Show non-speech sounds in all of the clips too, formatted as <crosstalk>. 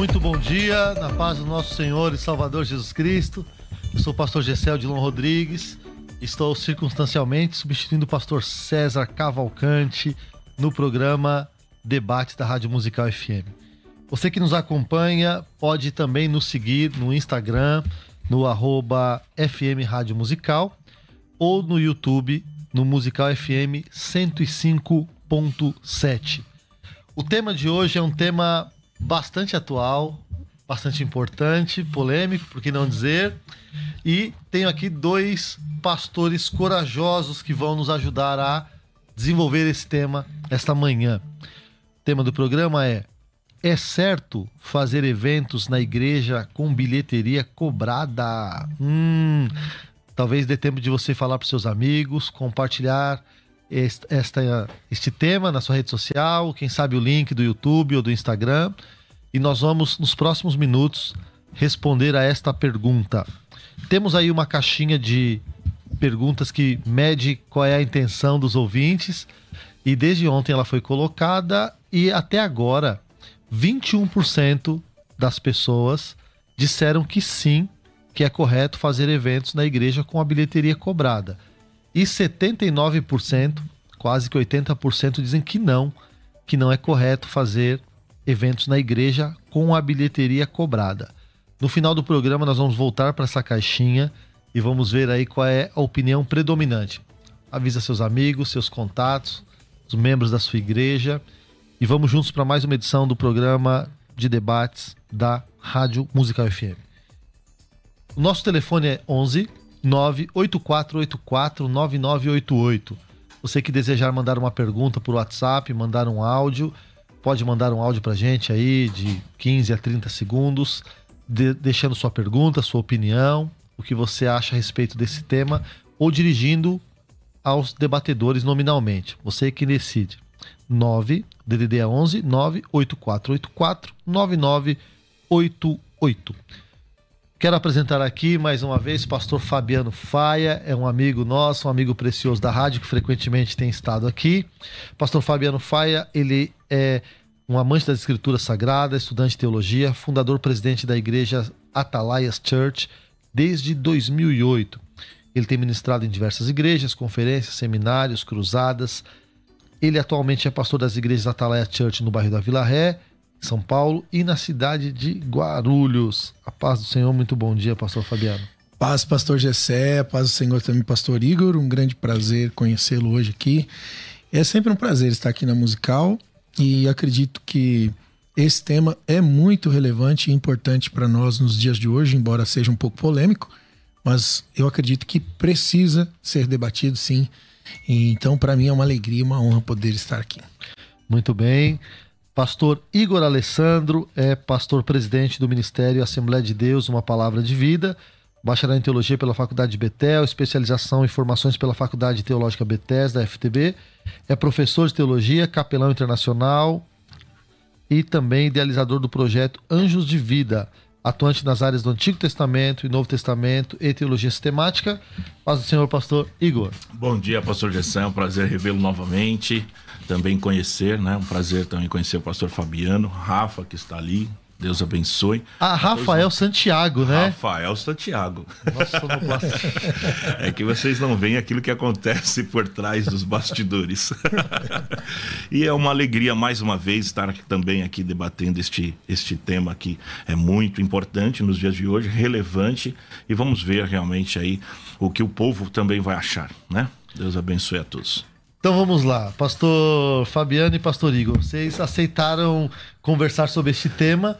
Muito bom dia, na paz do nosso Senhor e Salvador Jesus Cristo. Eu sou o pastor Gessel Dilon Rodrigues. Estou circunstancialmente substituindo o pastor César Cavalcante no programa Debates da Rádio Musical FM. Você que nos acompanha pode também nos seguir no Instagram, no arroba FM Rádio Musical ou no YouTube, no Musical FM 105.7. O tema de hoje é um tema bastante atual, bastante importante, polêmico, por que não dizer. E tenho aqui dois pastores corajosos que vão nos ajudar a desenvolver esse tema esta manhã. O tema do programa é: É certo fazer eventos na igreja com bilheteria cobrada? Hum, talvez dê tempo de você falar para seus amigos, compartilhar este, esta, este tema na sua rede social, quem sabe o link do YouTube ou do Instagram. E nós vamos, nos próximos minutos, responder a esta pergunta. Temos aí uma caixinha de perguntas que mede qual é a intenção dos ouvintes. E desde ontem ela foi colocada e até agora 21% das pessoas disseram que sim, que é correto fazer eventos na igreja com a bilheteria cobrada. E 79%, quase que 80% dizem que não, que não é correto fazer eventos na igreja com a bilheteria cobrada. No final do programa nós vamos voltar para essa caixinha e vamos ver aí qual é a opinião predominante. Avisa seus amigos, seus contatos, os membros da sua igreja e vamos juntos para mais uma edição do programa de debates da Rádio Musical FM. O nosso telefone é 11 98484 9988. Você que desejar mandar uma pergunta por WhatsApp, mandar um áudio, pode mandar um áudio para gente aí de 15 a 30 segundos, de, deixando sua pergunta, sua opinião, o que você acha a respeito desse tema, ou dirigindo aos debatedores nominalmente. Você que decide. 9 DDD 11 98484 9988. Quero apresentar aqui mais uma vez o pastor Fabiano Faia, é um amigo nosso, um amigo precioso da rádio que frequentemente tem estado aqui. Pastor Fabiano Faia, ele é um amante das escrituras sagradas, estudante de teologia, fundador presidente da igreja Atalaias Church desde 2008. Ele tem ministrado em diversas igrejas, conferências, seminários, cruzadas. Ele atualmente é pastor das igrejas Atalaia Church no bairro da Vila Ré são Paulo e na cidade de Guarulhos. A paz do Senhor, muito bom dia, pastor Fabiano. Paz, pastor Gessé, paz do Senhor também, pastor Igor. Um grande prazer conhecê-lo hoje aqui. É sempre um prazer estar aqui na Musical e acredito que esse tema é muito relevante e importante para nós nos dias de hoje, embora seja um pouco polêmico, mas eu acredito que precisa ser debatido sim. Então, para mim é uma alegria, uma honra poder estar aqui. Muito bem. Pastor Igor Alessandro é pastor presidente do Ministério Assembleia de Deus, uma palavra de vida, bacharel em teologia pela Faculdade de Betel, especialização em formações pela Faculdade Teológica Betés da FTB, é professor de teologia, capelão internacional e também idealizador do projeto Anjos de Vida, atuante nas áreas do Antigo Testamento e Novo Testamento e teologia sistemática. Paz do Senhor, pastor Igor. Bom dia, pastor Gessão, é um prazer revê-lo novamente também conhecer, né? Um prazer também conhecer o pastor Fabiano, Rafa, que está ali. Deus abençoe. Ah, Rafael Santiago, né? Rafael Santiago. Nossa, <laughs> é que vocês não veem aquilo que acontece por trás dos bastidores. <laughs> e é uma alegria mais uma vez estar aqui, também aqui debatendo este, este tema que é muito importante nos dias de hoje, relevante e vamos ver realmente aí o que o povo também vai achar, né? Deus abençoe a todos. Então vamos lá, pastor Fabiano e pastor Igor, vocês aceitaram conversar sobre este tema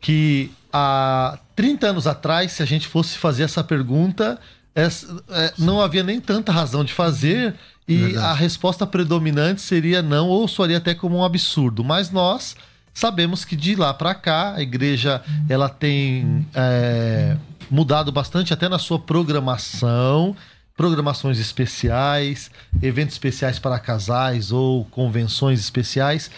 que há 30 anos atrás, se a gente fosse fazer essa pergunta, é, não havia nem tanta razão de fazer e Verdade. a resposta predominante seria não ou soaria até como um absurdo. Mas nós sabemos que de lá para cá a igreja ela tem é, mudado bastante até na sua programação, programações especiais, eventos especiais para casais ou convenções especiais.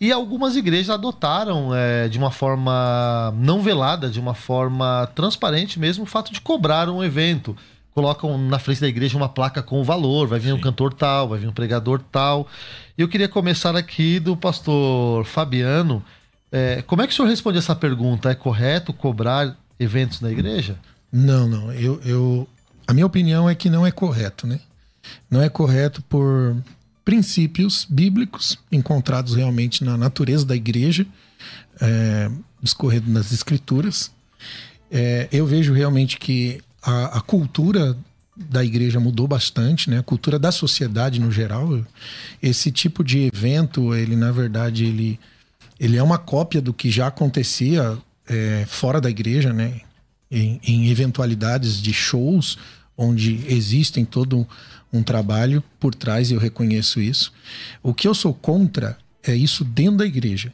E algumas igrejas adotaram é, de uma forma não velada, de uma forma transparente mesmo, o fato de cobrar um evento. Colocam na frente da igreja uma placa com o valor, vai vir Sim. um cantor tal, vai vir um pregador tal. Eu queria começar aqui do pastor Fabiano. É, como é que o senhor responde essa pergunta? É correto cobrar eventos na igreja? Não, não. Eu, eu, a minha opinião é que não é correto, né? Não é correto por princípios bíblicos encontrados realmente na natureza da igreja, é, discorrendo nas escrituras. É, eu vejo realmente que a, a, cultura da igreja mudou bastante, né? A cultura da sociedade no geral. Esse tipo de evento, ele na verdade ele, ele é uma cópia do que já acontecia é, fora da igreja, né? Em, em eventualidades de shows onde existem todo um trabalho por trás, e eu reconheço isso. O que eu sou contra é isso dentro da igreja.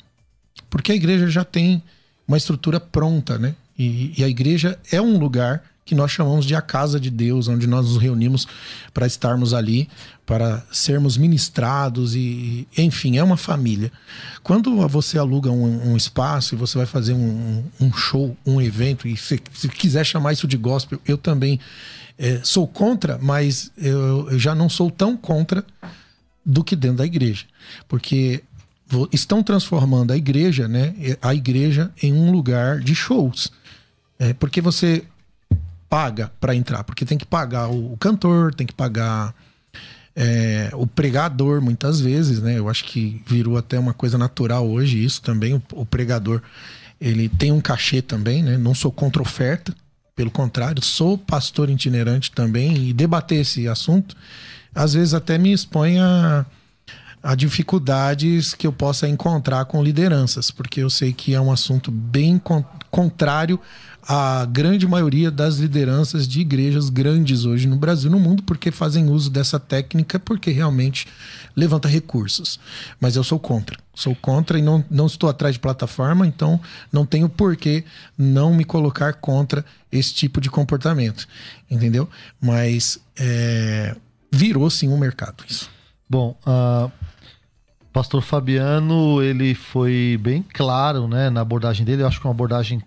Porque a igreja já tem uma estrutura pronta, né? E, e a igreja é um lugar que nós chamamos de a casa de Deus, onde nós nos reunimos para estarmos ali, para sermos ministrados e, enfim, é uma família. Quando você aluga um, um espaço e você vai fazer um, um show, um evento, e se, se, quiser chamar isso de gospel, eu também é, sou contra, mas eu, eu já não sou tão contra do que dentro da igreja, porque estão transformando a igreja, né, a igreja em um lugar de shows. É, porque você paga para entrar, porque tem que pagar o, cantor, tem que pagar é, o pregador muitas vezes, né? Eu acho que virou até uma coisa natural hoje isso também. O, o pregador ele tem um cachê também, né? Não sou contra oferta, pelo contrário, sou pastor itinerante também e debater esse assunto às vezes até me expõe a, a dificuldades que eu possa encontrar com lideranças, porque eu sei que é um assunto bem contrário à grande maioria das lideranças de igrejas grandes hoje no Brasil, no mundo, porque fazem uso dessa técnica, porque realmente levanta recursos. Mas eu sou contra. Sou contra e não, não estou atrás de plataforma, então não tenho por que não me colocar contra esse tipo de comportamento. Entendeu? Mas é, virou sim um mercado isso. Bom, uh, Pastor Fabiano, ele foi bem claro né, na abordagem dele. Eu acho que é uma abordagem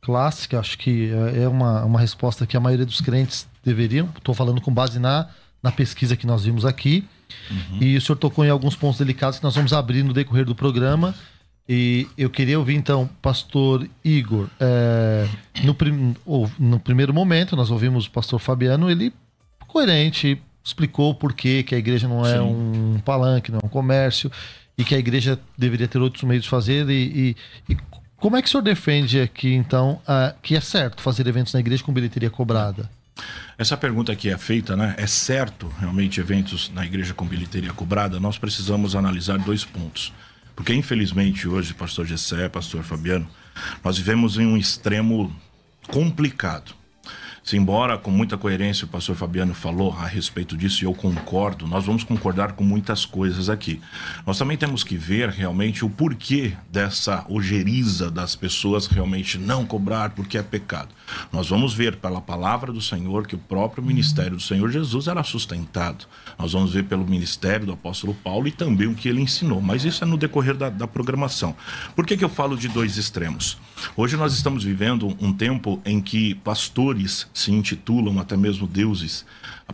clássica, acho que é, é uma, uma resposta que a maioria dos crentes deveriam. Estou falando com base na, na pesquisa que nós vimos aqui. Uhum. E o senhor tocou em alguns pontos delicados que nós vamos abrir no decorrer do programa. E eu queria ouvir então, pastor Igor. É, no, prim, no primeiro momento, nós ouvimos o pastor Fabiano, ele coerente, explicou por que a igreja não é Sim. um palanque, não é um comércio, e que a igreja deveria ter outros meios de fazer. E, e, e como é que o senhor defende aqui, então, uh, que é certo fazer eventos na igreja com bilheteria cobrada? Essa pergunta aqui é feita, né? É certo realmente eventos na igreja com bilheteria cobrada? Nós precisamos analisar dois pontos. Porque, infelizmente, hoje, pastor Gessé, pastor Fabiano, nós vivemos em um extremo complicado. Embora com muita coerência o pastor Fabiano falou a respeito disso e eu concordo, nós vamos concordar com muitas coisas aqui. Nós também temos que ver realmente o porquê dessa ojeriza das pessoas realmente não cobrar porque é pecado. Nós vamos ver pela palavra do Senhor que o próprio ministério do Senhor Jesus era sustentado. Nós vamos ver pelo ministério do apóstolo Paulo e também o que ele ensinou. Mas isso é no decorrer da, da programação. Por que, que eu falo de dois extremos? Hoje nós estamos vivendo um tempo em que pastores se intitulam até mesmo deuses,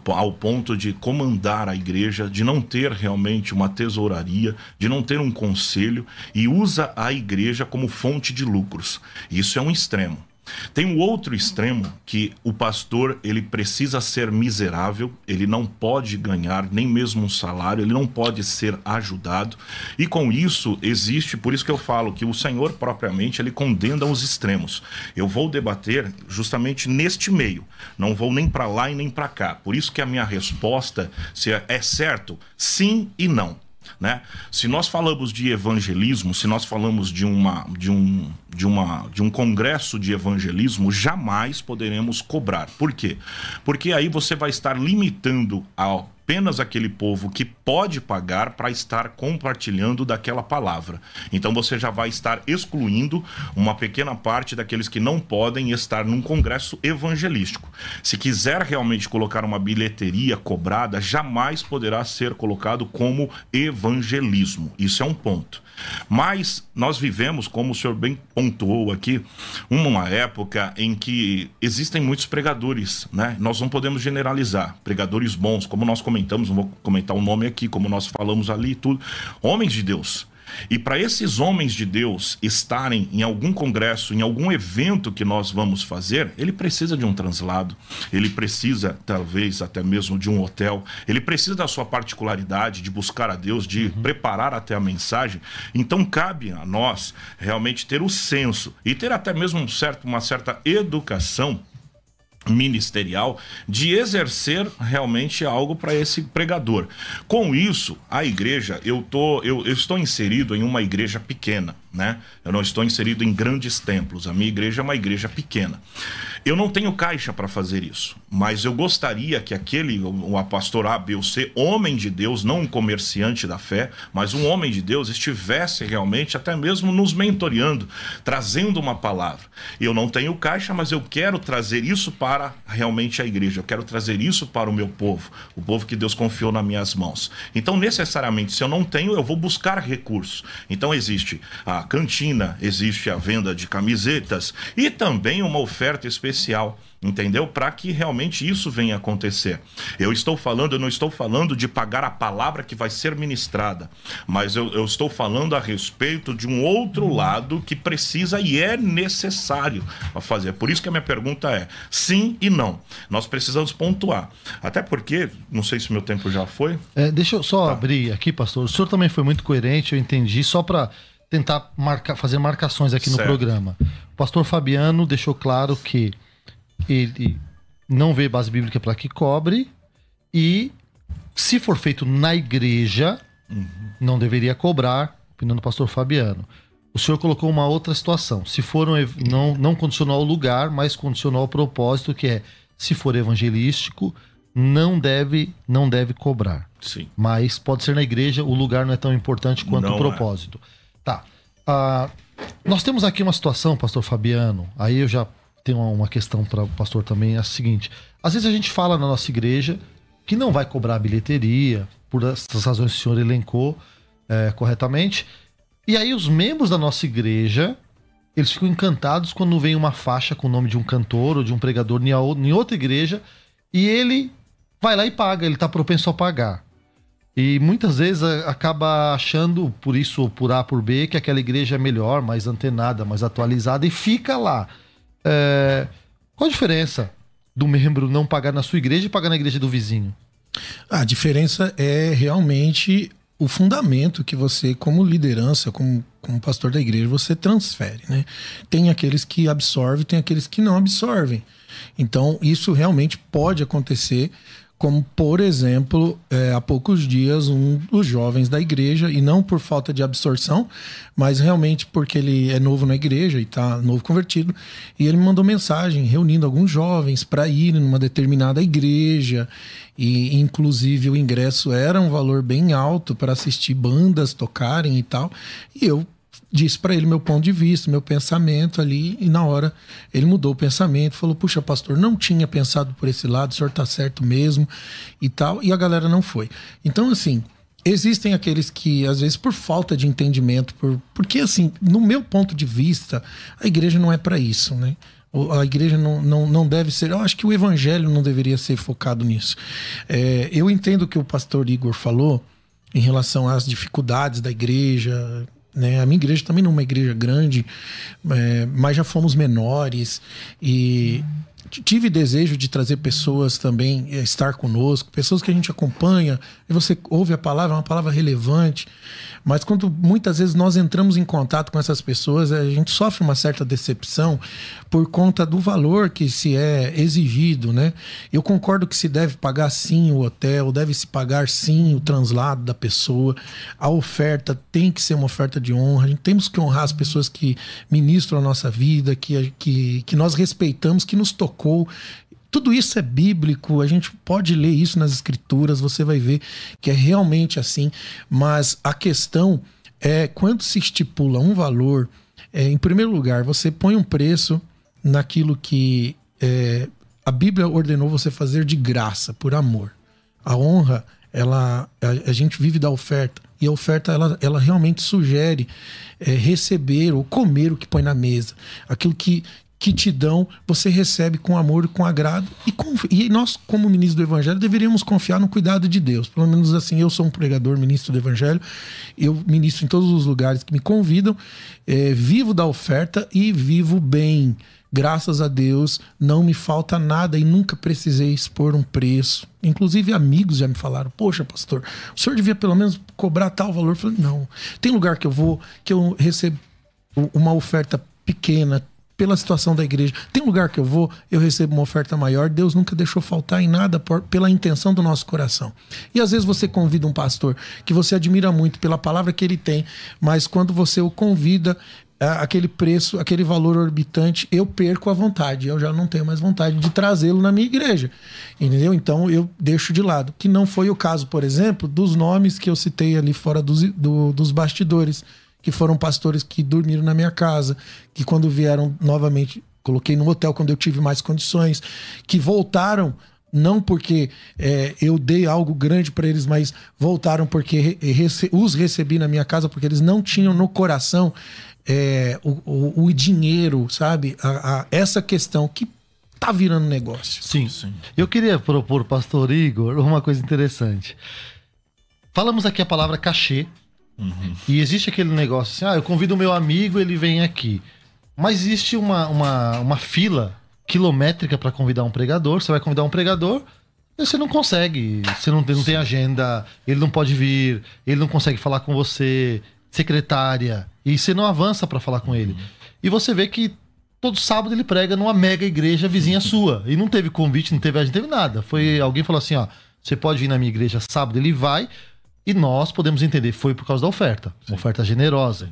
ao ponto de comandar a igreja, de não ter realmente uma tesouraria, de não ter um conselho e usa a igreja como fonte de lucros. Isso é um extremo. Tem um outro extremo que o pastor ele precisa ser miserável, ele não pode ganhar nem mesmo um salário, ele não pode ser ajudado. E com isso existe, por isso que eu falo que o Senhor propriamente ele condena os extremos. Eu vou debater justamente neste meio. Não vou nem para lá e nem para cá. Por isso que a minha resposta é, é certo, sim e não. Né? Se nós falamos de evangelismo, se nós falamos de, uma, de, um, de, uma, de um congresso de evangelismo, jamais poderemos cobrar. Por quê? Porque aí você vai estar limitando ao apenas aquele povo que pode pagar para estar compartilhando daquela palavra. Então você já vai estar excluindo uma pequena parte daqueles que não podem estar num congresso evangelístico. Se quiser realmente colocar uma bilheteria cobrada, jamais poderá ser colocado como evangelismo. Isso é um ponto. Mas nós vivemos, como o senhor bem pontuou aqui, uma época em que existem muitos pregadores, né? Nós não podemos generalizar. Pregadores bons, como nós comentamos, não vou comentar o nome aqui, como nós falamos ali tudo. Homens de Deus e para esses homens de Deus estarem em algum congresso, em algum evento que nós vamos fazer, ele precisa de um translado, ele precisa, talvez, até mesmo de um hotel, ele precisa da sua particularidade, de buscar a Deus, de uhum. preparar até a mensagem. Então, cabe a nós realmente ter o senso e ter até mesmo um certo, uma certa educação ministerial de exercer realmente algo para esse pregador. Com isso, a igreja, eu, tô, eu, eu estou inserido em uma igreja pequena né? Eu não estou inserido em grandes templos. A minha igreja é uma igreja pequena. Eu não tenho caixa para fazer isso, mas eu gostaria que aquele, o pastor A, B ou C, homem de Deus, não um comerciante da fé, mas um homem de Deus, estivesse realmente até mesmo nos mentoreando, trazendo uma palavra. Eu não tenho caixa, mas eu quero trazer isso para realmente a igreja. Eu quero trazer isso para o meu povo, o povo que Deus confiou nas minhas mãos. Então, necessariamente, se eu não tenho, eu vou buscar recursos. Então, existe a cantina, existe a venda de camisetas e também uma oferta especial entendeu? Para que realmente isso venha acontecer. Eu estou falando, eu não estou falando de pagar a palavra que vai ser ministrada, mas eu, eu, estou falando a respeito de um outro lado que precisa e é necessário fazer. Por isso que a minha pergunta é sim e não. Nós precisamos pontuar. Até porque, não sei se meu tempo já foi. É, deixa eu só tá. abrir aqui, pastor. O senhor também foi muito coerente, eu entendi, só para tentar marcar, fazer marcações aqui certo. no programa. O pastor Fabiano deixou claro que ele não vê base bíblica para que cobre e se for feito na igreja, uhum. não deveria cobrar, opinião do pastor Fabiano. O senhor colocou uma outra situação. Se for um, não, não condicionou ao lugar, mas condicionou ao propósito, que é se for evangelístico, não deve não deve cobrar. Sim. Mas pode ser na igreja, o lugar não é tão importante quanto não o é. propósito. É. Tá. Ah, nós temos aqui uma situação, pastor Fabiano, aí eu já tenho uma questão para o pastor também, é a seguinte: às vezes a gente fala na nossa igreja que não vai cobrar bilheteria, por essas razões que o senhor elencou é, corretamente, e aí os membros da nossa igreja eles ficam encantados quando vem uma faixa com o nome de um cantor ou de um pregador em outra igreja e ele vai lá e paga, ele está propenso a pagar. E muitas vezes acaba achando, por isso por A por B, que aquela igreja é melhor, mais antenada, mais atualizada e fica lá. É... Qual a diferença do membro não pagar na sua igreja e pagar na igreja do vizinho? A diferença é realmente o fundamento que você, como liderança, como, como pastor da igreja, você transfere, né? Tem aqueles que absorvem, tem aqueles que não absorvem. Então, isso realmente pode acontecer como por exemplo, é, há poucos dias um dos jovens da igreja, e não por falta de absorção, mas realmente porque ele é novo na igreja e está novo convertido, e ele me mandou mensagem reunindo alguns jovens para ir numa determinada igreja, e inclusive o ingresso era um valor bem alto para assistir bandas tocarem e tal, e eu disse para ele meu ponto de vista, meu pensamento ali, e na hora ele mudou o pensamento, falou: Puxa, pastor, não tinha pensado por esse lado, o senhor tá certo mesmo e tal, e a galera não foi. Então, assim, existem aqueles que, às vezes, por falta de entendimento, por, porque, assim, no meu ponto de vista, a igreja não é para isso, né? A igreja não, não, não deve ser. Eu acho que o evangelho não deveria ser focado nisso. É, eu entendo o que o pastor Igor falou em relação às dificuldades da igreja, né? A minha igreja também não é uma igreja grande, é, mas já fomos menores e tive desejo de trazer pessoas também a estar conosco, pessoas que a gente acompanha, e você ouve a palavra, é uma palavra relevante, mas quando muitas vezes nós entramos em contato com essas pessoas, a gente sofre uma certa decepção por conta do valor que se é exigido, né? Eu concordo que se deve pagar sim o hotel, deve se pagar sim o translado da pessoa, a oferta tem que ser uma oferta de honra, temos que honrar as pessoas que ministram a nossa vida, que, que, que nós respeitamos, que nos tocou. Tudo isso é bíblico, a gente pode ler isso nas escrituras, você vai ver que é realmente assim, mas a questão é quando se estipula um valor, é, em primeiro lugar, você põe um preço naquilo que é, a Bíblia ordenou você fazer de graça, por amor. A honra, ela, a, a gente vive da oferta e a oferta ela, ela realmente sugere é, receber ou comer o que põe na mesa, aquilo que que te dão, você recebe com amor com agrado. E, e nós, como ministro do Evangelho, deveríamos confiar no cuidado de Deus. Pelo menos assim, eu sou um pregador, ministro do Evangelho, eu ministro em todos os lugares que me convidam, é, vivo da oferta e vivo bem. Graças a Deus, não me falta nada e nunca precisei expor um preço. Inclusive, amigos já me falaram: Poxa, pastor, o senhor devia pelo menos cobrar tal valor. Eu falei: Não, tem lugar que eu vou que eu recebo uma oferta pequena, pela situação da igreja. Tem lugar que eu vou, eu recebo uma oferta maior. Deus nunca deixou faltar em nada por, pela intenção do nosso coração. E às vezes você convida um pastor que você admira muito pela palavra que ele tem, mas quando você o convida, aquele preço, aquele valor orbitante, eu perco a vontade. Eu já não tenho mais vontade de trazê-lo na minha igreja. Entendeu? Então eu deixo de lado. Que não foi o caso, por exemplo, dos nomes que eu citei ali fora dos, do, dos bastidores que foram pastores que dormiram na minha casa, que quando vieram novamente, coloquei no hotel quando eu tive mais condições, que voltaram não porque é, eu dei algo grande para eles, mas voltaram porque rece os recebi na minha casa, porque eles não tinham no coração é, o, o, o, dinheiro, sabe? A, a, essa questão que tá virando negócio. Sim, sim. Eu queria propor, pastor Igor, uma coisa interessante. Falamos aqui a palavra cachê, Uhum. E existe aquele negócio assim: ah, eu convido o meu amigo, ele vem aqui. Mas existe uma, uma, uma fila quilométrica para convidar um pregador. Você vai convidar um pregador, você não consegue. Você não, não tem agenda, ele não pode vir, ele não consegue falar com você, secretária, e você não avança para falar com ele. Uhum. E você vê que todo sábado ele prega numa mega igreja vizinha <laughs> sua. E não teve convite, não teve agenda, não teve nada. Foi alguém falou assim: ó, você pode vir na minha igreja sábado, ele vai. E nós podemos entender, foi por causa da oferta, Sim. uma oferta generosa.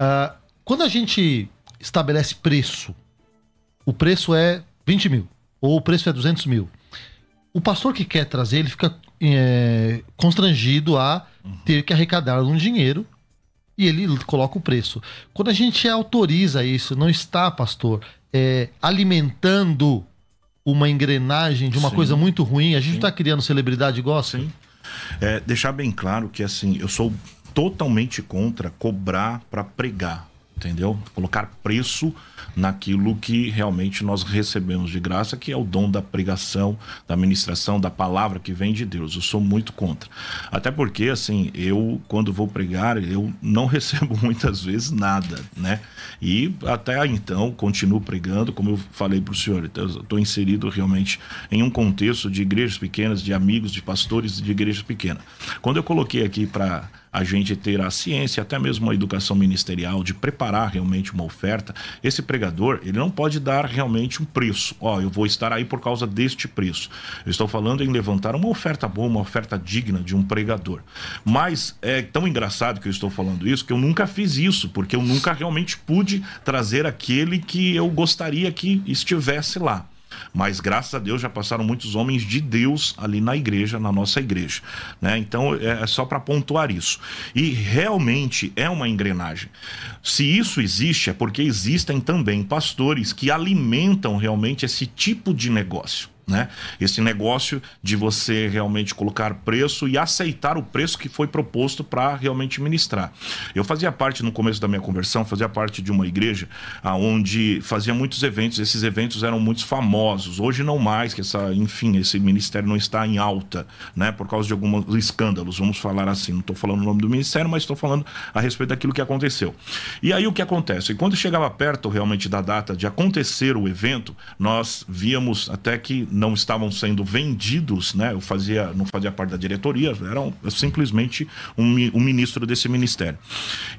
Uh, quando a gente estabelece preço, o preço é 20 mil, ou o preço é 200 mil. O pastor que quer trazer, ele fica é, constrangido a uhum. ter que arrecadar um dinheiro e ele coloca o preço. Quando a gente autoriza isso, não está, pastor, é, alimentando uma engrenagem de uma Sim. coisa muito ruim, a gente está criando celebridade gospel. Sim. É, deixar bem claro que assim, eu sou totalmente contra cobrar para pregar, entendeu? Colocar preço naquilo que realmente nós recebemos de graça, que é o dom da pregação, da ministração, da palavra que vem de Deus. Eu sou muito contra. Até porque, assim, eu, quando vou pregar, eu não <laughs> recebo muitas vezes nada, né? E até então, continuo pregando, como eu falei para o senhor, estou inserido realmente em um contexto de igrejas pequenas, de amigos, de pastores de igrejas pequenas. Quando eu coloquei aqui para a gente ter a ciência, até mesmo a educação ministerial, de preparar realmente uma oferta, esse pregador, ele não pode dar realmente um preço. Ó, eu vou estar aí por causa deste preço. Eu estou falando em levantar uma oferta boa, uma oferta digna de um pregador. Mas é tão engraçado que eu estou falando isso, que eu nunca fiz isso, porque eu nunca realmente pude trazer aquele que eu gostaria que estivesse lá. Mas graças a Deus já passaram muitos homens de Deus ali na igreja, na nossa igreja. Né? Então é, é só para pontuar isso. E realmente é uma engrenagem. Se isso existe, é porque existem também pastores que alimentam realmente esse tipo de negócio. Né? Esse negócio de você realmente colocar preço e aceitar o preço que foi proposto para realmente ministrar. Eu fazia parte no começo da minha conversão, fazia parte de uma igreja onde fazia muitos eventos, esses eventos eram muito famosos. Hoje não mais, que essa, enfim, esse ministério não está em alta, né, por causa de alguns escândalos, vamos falar assim. Não estou falando o nome do ministério, mas estou falando a respeito daquilo que aconteceu. E aí o que acontece? E quando chegava perto realmente da data de acontecer o evento, nós víamos até que não estavam sendo vendidos, né? Eu fazia, não fazia parte da diretoria, era simplesmente um, um ministro desse ministério.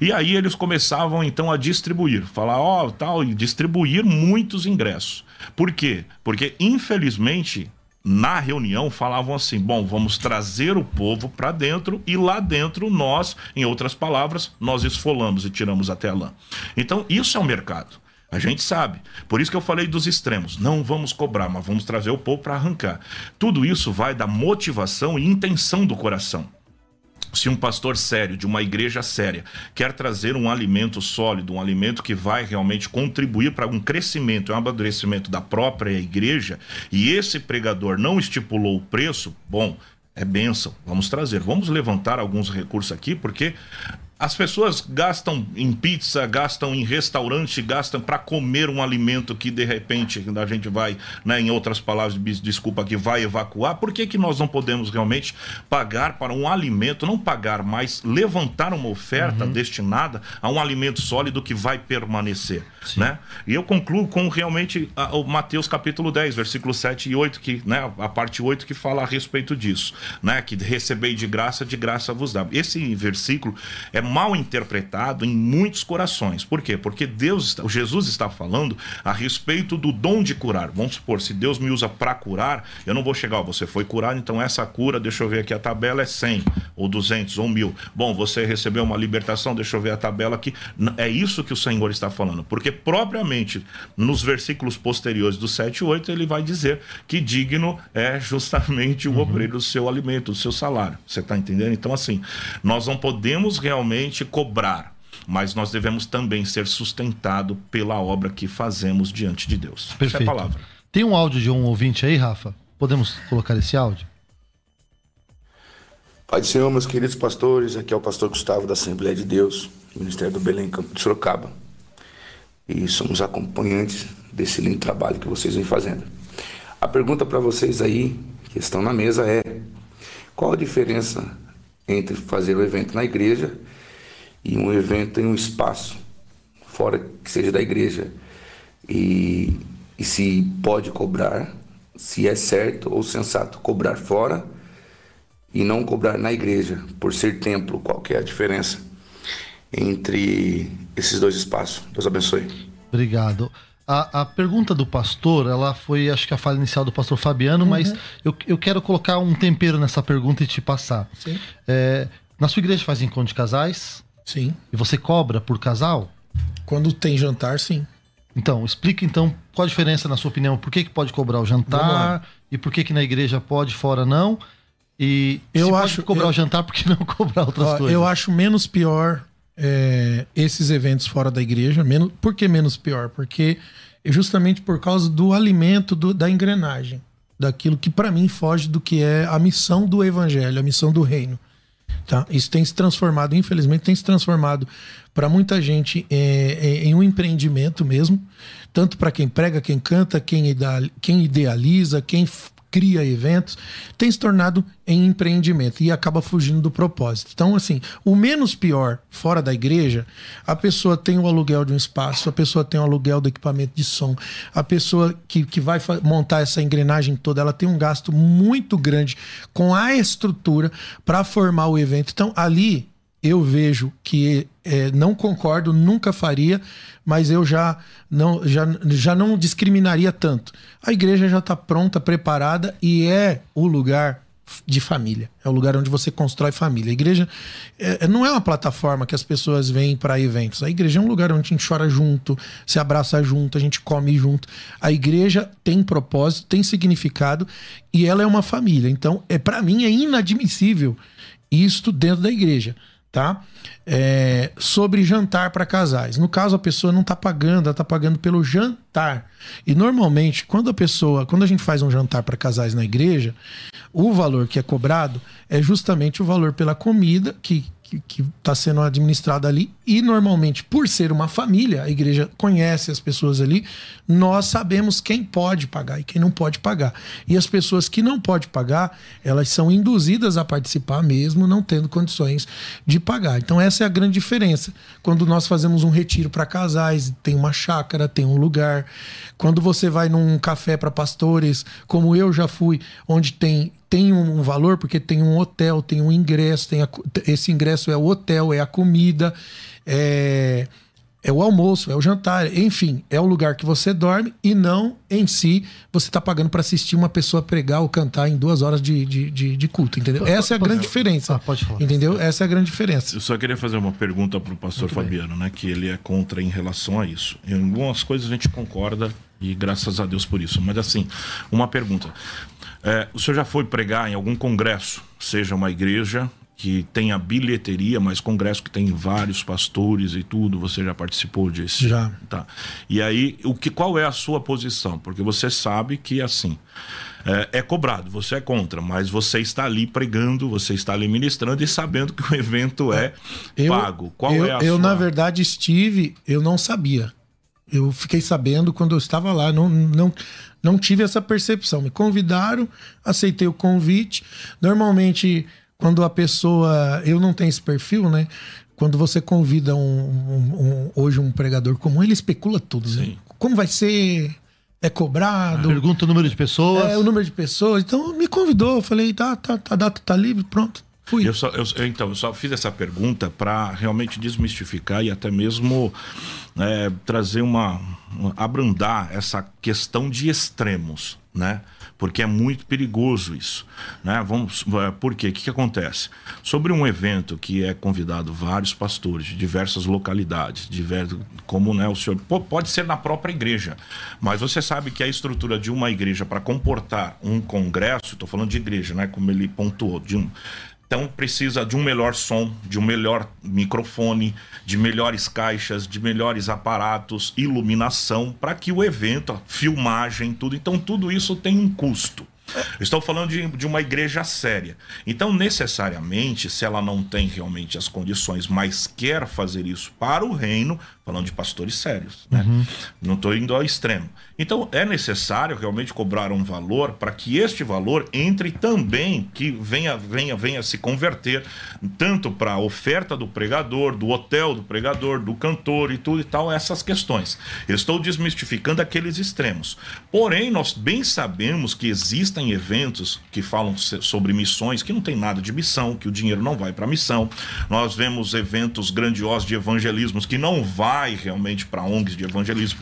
E aí eles começavam então a distribuir, falar, ó, oh, tal, e distribuir muitos ingressos. Por quê? Porque infelizmente na reunião falavam assim: bom, vamos trazer o povo para dentro e lá dentro nós, em outras palavras, nós esfolamos e tiramos até a lã. Então, isso é o mercado. A gente sabe. Por isso que eu falei dos extremos. Não vamos cobrar, mas vamos trazer o povo para arrancar. Tudo isso vai da motivação e intenção do coração. Se um pastor sério, de uma igreja séria, quer trazer um alimento sólido, um alimento que vai realmente contribuir para um crescimento e um amadurecimento da própria igreja, e esse pregador não estipulou o preço, bom, é bênção. Vamos trazer. Vamos levantar alguns recursos aqui, porque as pessoas gastam em pizza, gastam em restaurante, gastam para comer um alimento que de repente a gente vai, né, em outras palavras, desculpa, que vai evacuar. Por que, que nós não podemos realmente pagar para um alimento, não pagar, mas levantar uma oferta uhum. destinada a um alimento sólido que vai permanecer? Né? E eu concluo com realmente a, o Mateus capítulo 10, versículo 7 e 8, que, né, a parte 8 que fala a respeito disso, né, que recebei de graça, de graça vos dá. Esse versículo é mal interpretado em muitos corações. Por quê? Porque Deus, Jesus está falando a respeito do dom de curar. Vamos supor, se Deus me usa para curar, eu não vou chegar, ó, você foi curado, então essa cura, deixa eu ver aqui a tabela é 100 ou 200 ou 1000. Bom, você recebeu uma libertação, deixa eu ver a tabela aqui. É isso que o Senhor está falando, porque propriamente nos versículos posteriores do 7 e 8 ele vai dizer que digno é justamente o uhum. obreiro do seu alimento, do seu salário. Você está entendendo? Então assim, nós não podemos realmente somente cobrar, mas nós devemos também ser sustentado pela obra que fazemos diante de Deus. Perfeito. Essa é a palavra. Tem um áudio de um ouvinte aí, Rafa? Podemos colocar esse áudio? Pai do Senhor, meus queridos pastores, aqui é o pastor Gustavo da Assembleia de Deus, Ministério do Belém, Campo de Sorocaba. E somos acompanhantes desse lindo trabalho que vocês vêm fazendo. A pergunta para vocês aí, que estão na mesa, é: qual a diferença entre fazer o evento na igreja e um evento em um espaço fora que seja da igreja e, e se pode cobrar, se é certo ou sensato cobrar fora e não cobrar na igreja por ser templo, qual que é a diferença entre esses dois espaços? Deus abençoe. Obrigado. A, a, pergunta do pastor, ela foi, acho que a fala inicial do pastor Fabiano, uhum. mas eu, eu quero colocar um tempero nessa pergunta e te passar. É, na sua igreja faz encontro de casais? Sim. E você cobra por casal? Quando tem jantar, sim. Então, explica então qual a diferença, na sua opinião, por que, que pode cobrar o jantar e por que, que na igreja pode, fora não. E eu se acho cobrar eu, o jantar, por que não <laughs> cobrar outras ó, coisas? Eu acho menos pior é, esses eventos fora da igreja. Menos, por que menos pior? Porque é justamente por causa do alimento do, da engrenagem. Daquilo que para mim foge do que é a missão do evangelho, a missão do reino. Tá? Isso tem se transformado, infelizmente, tem se transformado para muita gente é, é, em um empreendimento mesmo, tanto para quem prega, quem canta, quem, idealiza, quem cria eventos, tem se tornado em empreendimento e acaba fugindo do propósito. Então, assim, o menos pior fora da igreja, a pessoa tem o aluguel de um espaço, a pessoa tem o aluguel do equipamento de som, a pessoa que, que vai montar essa engrenagem toda, ela tem um gasto muito grande com a estrutura para formar o evento. Então, ali eu vejo que é, não concordo, nunca faria, mas eu já não, já, já não discriminaria tanto. A igreja já está pronta, preparada e é o lugar de família. É o lugar onde você constrói família. A igreja é, é não é uma plataforma que as pessoas vêm para eventos. A igreja é um lugar onde a gente chora junto, se abraça junto, a gente come junto. A igreja tem propósito, tem significado e ela é uma família. Então, é para mim é inadmissível isto dentro da igreja tá? É, sobre jantar para casais. No caso, a pessoa não está pagando, ela está pagando pelo jantar. E normalmente, quando a pessoa, quando a gente faz um jantar para casais na igreja, o valor que é cobrado é justamente o valor pela comida que, que está sendo administrada ali. E normalmente, por ser uma família, a igreja conhece as pessoas ali, nós sabemos quem pode pagar e quem não pode pagar. E as pessoas que não podem pagar, elas são induzidas a participar mesmo não tendo condições de pagar. Então, essa é a grande diferença. Quando nós fazemos um retiro para casais, tem uma chácara, tem um lugar. Quando você vai num café para pastores, como eu já fui, onde tem tem um valor porque tem um hotel, tem um ingresso, tem a, esse ingresso é o hotel, é a comida, é, é o almoço, é o jantar, enfim, é o lugar que você dorme e não em si você está pagando para assistir uma pessoa pregar ou cantar em duas horas de, de, de, de culto, entendeu? Essa é a grande diferença. Ah, pode falar. Entendeu? Essa é a grande diferença. Eu só queria fazer uma pergunta para o pastor Muito Fabiano, bem. né? Que ele é contra em relação a isso. Em algumas coisas a gente concorda e graças a Deus por isso. Mas assim, uma pergunta. É, o senhor já foi pregar em algum congresso, seja uma igreja que tem a bilheteria, mas congresso que tem vários pastores e tudo, você já participou disso? Já. Tá. E aí, o que, qual é a sua posição? Porque você sabe que assim. É, é, cobrado, você é contra, mas você está ali pregando, você está ali ministrando e sabendo que o evento é eu, pago. Qual eu, é a Eu, sua... na verdade, estive, eu não sabia. Eu fiquei sabendo quando eu estava lá, não, não, não tive essa percepção. Me convidaram, aceitei o convite. Normalmente quando a pessoa. Eu não tenho esse perfil, né? Quando você convida um, um, um hoje um pregador comum, ele especula tudo, né? Como vai ser? É cobrado? Pergunta o número de pessoas. É, o número de pessoas. Então me convidou, eu falei, tá, tá, tá, a data tá livre, pronto. Fui. Eu só, eu, então, eu só fiz essa pergunta para realmente desmistificar e até mesmo é, trazer uma, uma. abrandar essa questão de extremos, né? porque é muito perigoso isso. Né? Vamos, é, por quê? O que, que acontece? Sobre um evento que é convidado vários pastores de diversas localidades, diversos, como né, o senhor. Pode ser na própria igreja, mas você sabe que a estrutura de uma igreja para comportar um congresso, estou falando de igreja, né, como ele pontuou, de um então precisa de um melhor som, de um melhor microfone, de melhores caixas, de melhores aparatos, iluminação, para que o evento, filmagem, tudo. Então tudo isso tem um custo. Estou falando de, de uma igreja séria. Então, necessariamente, se ela não tem realmente as condições, mas quer fazer isso para o reino, falando de pastores sérios, né? Uhum. Não estou indo ao extremo. Então, é necessário realmente cobrar um valor para que este valor entre também, que venha, venha, venha se converter tanto para a oferta do pregador, do hotel do pregador, do cantor e tudo e tal, essas questões. Eu estou desmistificando aqueles extremos. Porém, nós bem sabemos que existem eventos que falam sobre missões, que não tem nada de missão, que o dinheiro não vai para missão. Nós vemos eventos grandiosos de evangelismos que não vai vai realmente para ONGs de evangelismo,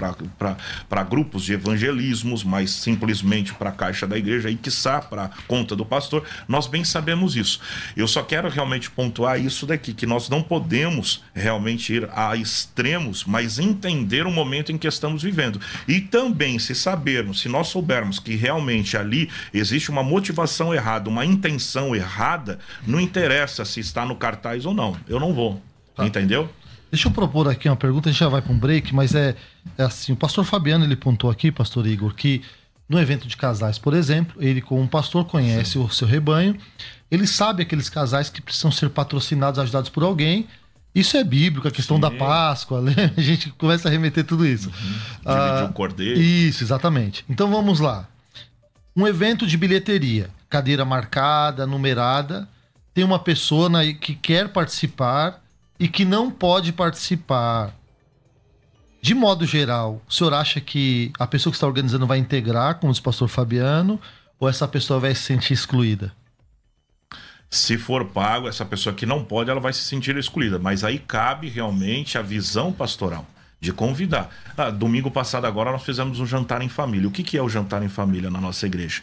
para grupos de evangelismos, mas simplesmente para a caixa da igreja e, quiçá, para conta do pastor. Nós bem sabemos isso. Eu só quero realmente pontuar isso daqui, que nós não podemos realmente ir a extremos, mas entender o momento em que estamos vivendo. E também, se sabermos, se nós soubermos que realmente ali existe uma motivação errada, uma intenção errada, não interessa se está no cartaz ou não. Eu não vou. Tá. Entendeu? Deixa eu propor aqui uma pergunta, a gente já vai para um break, mas é, é assim, o pastor Fabiano, ele pontou aqui, pastor Igor, que no evento de casais, por exemplo, ele como um pastor conhece Sim. o seu rebanho, ele sabe aqueles casais que precisam ser patrocinados, ajudados por alguém, isso é bíblico, a questão Sim. da Páscoa, né? <laughs> a gente começa a remeter tudo isso. Uhum. Ah, Dividir o cordeiro. Isso, exatamente. Então vamos lá. Um evento de bilheteria, cadeira marcada, numerada, tem uma pessoa que quer participar e que não pode participar. De modo geral, o senhor acha que a pessoa que está organizando vai integrar, como o pastor Fabiano, ou essa pessoa vai se sentir excluída? Se for pago, essa pessoa que não pode, ela vai se sentir excluída. Mas aí cabe realmente a visão pastoral de convidar. Ah, domingo passado agora nós fizemos um jantar em família. O que, que é o jantar em família na nossa igreja?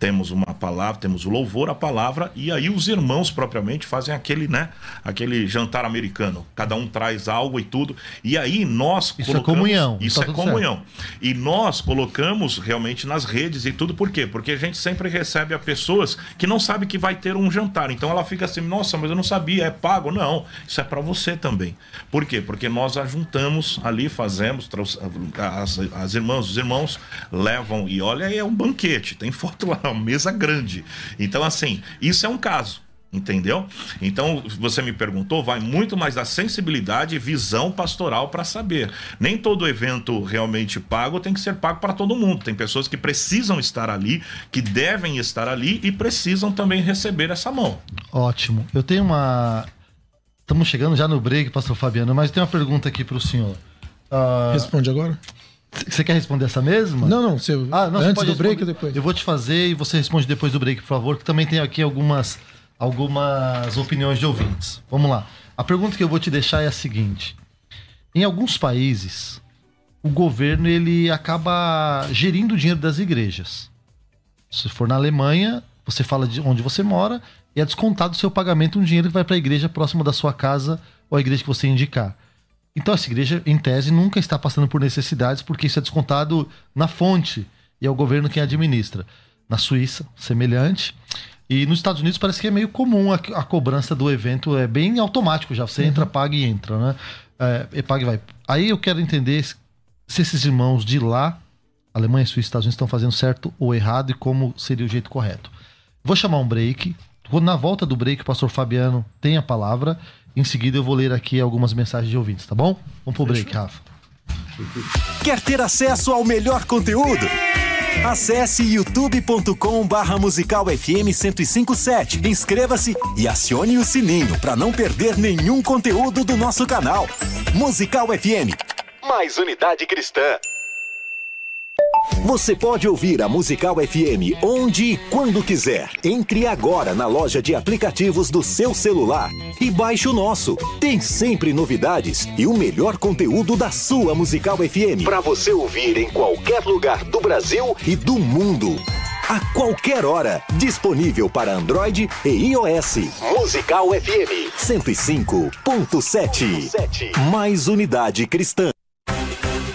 Temos uma palavra, temos o louvor, a palavra, e aí os irmãos propriamente fazem aquele, né? Aquele jantar americano. Cada um traz algo e tudo. E aí nós Isso é comunhão. Isso tá é comunhão. Certo. E nós colocamos realmente nas redes e tudo. Por quê? Porque a gente sempre recebe a pessoas que não sabe que vai ter um jantar. Então ela fica assim, nossa, mas eu não sabia, é pago. Não, isso é para você também. Por quê? Porque nós ajuntamos ali ali fazemos, as, as irmãs, os irmãos levam e olha, é um banquete, tem <laughs> foto lá, uma mesa grande. Então, assim, isso é um caso. Entendeu? Então, você me perguntou, vai muito mais da sensibilidade e visão pastoral para saber. Nem todo evento realmente pago tem que ser pago para todo mundo. Tem pessoas que precisam estar ali, que devem estar ali e precisam também receber essa mão. Ótimo. Eu tenho uma. Estamos chegando já no break, pastor Fabiano, mas tem uma pergunta aqui para o senhor. Uh... Responde agora. Você quer responder essa mesma? Não, não. Você... Ah, não Antes do break ou depois? Eu vou te fazer e você responde depois do break, por favor, que também tem aqui algumas, algumas opiniões de ouvintes. Vamos lá. A pergunta que eu vou te deixar é a seguinte. Em alguns países, o governo ele acaba gerindo o dinheiro das igrejas. Se for na Alemanha, você fala de onde você mora e é descontado o seu pagamento um dinheiro que vai para a igreja próxima da sua casa ou a igreja que você indicar. Então essa igreja, em tese, nunca está passando por necessidades porque isso é descontado na fonte e é o governo quem administra. Na Suíça, semelhante. E nos Estados Unidos parece que é meio comum a, a cobrança do evento, é bem automático já. Você uhum. entra, paga e entra, né? É, e paga e vai. Aí eu quero entender se esses irmãos de lá, Alemanha, Suíça e Estados Unidos, estão fazendo certo ou errado e como seria o jeito correto. Vou chamar um break. Na volta do break, o pastor Fabiano tem a palavra. Em seguida, eu vou ler aqui algumas mensagens de ouvintes, tá bom? Vamos pro break, Rafa. Quer ter acesso ao melhor conteúdo? Acesse youtube.com barra musical FM 1057. Inscreva-se e acione o sininho para não perder nenhum conteúdo do nosso canal. Musical FM. Mais unidade cristã. Você pode ouvir a Musical FM onde e quando quiser. Entre agora na loja de aplicativos do seu celular e baixe o nosso. Tem sempre novidades e o melhor conteúdo da sua Musical FM para você ouvir em qualquer lugar do Brasil e do mundo. A qualquer hora, disponível para Android e iOS. Musical FM 105.7. Mais unidade cristã.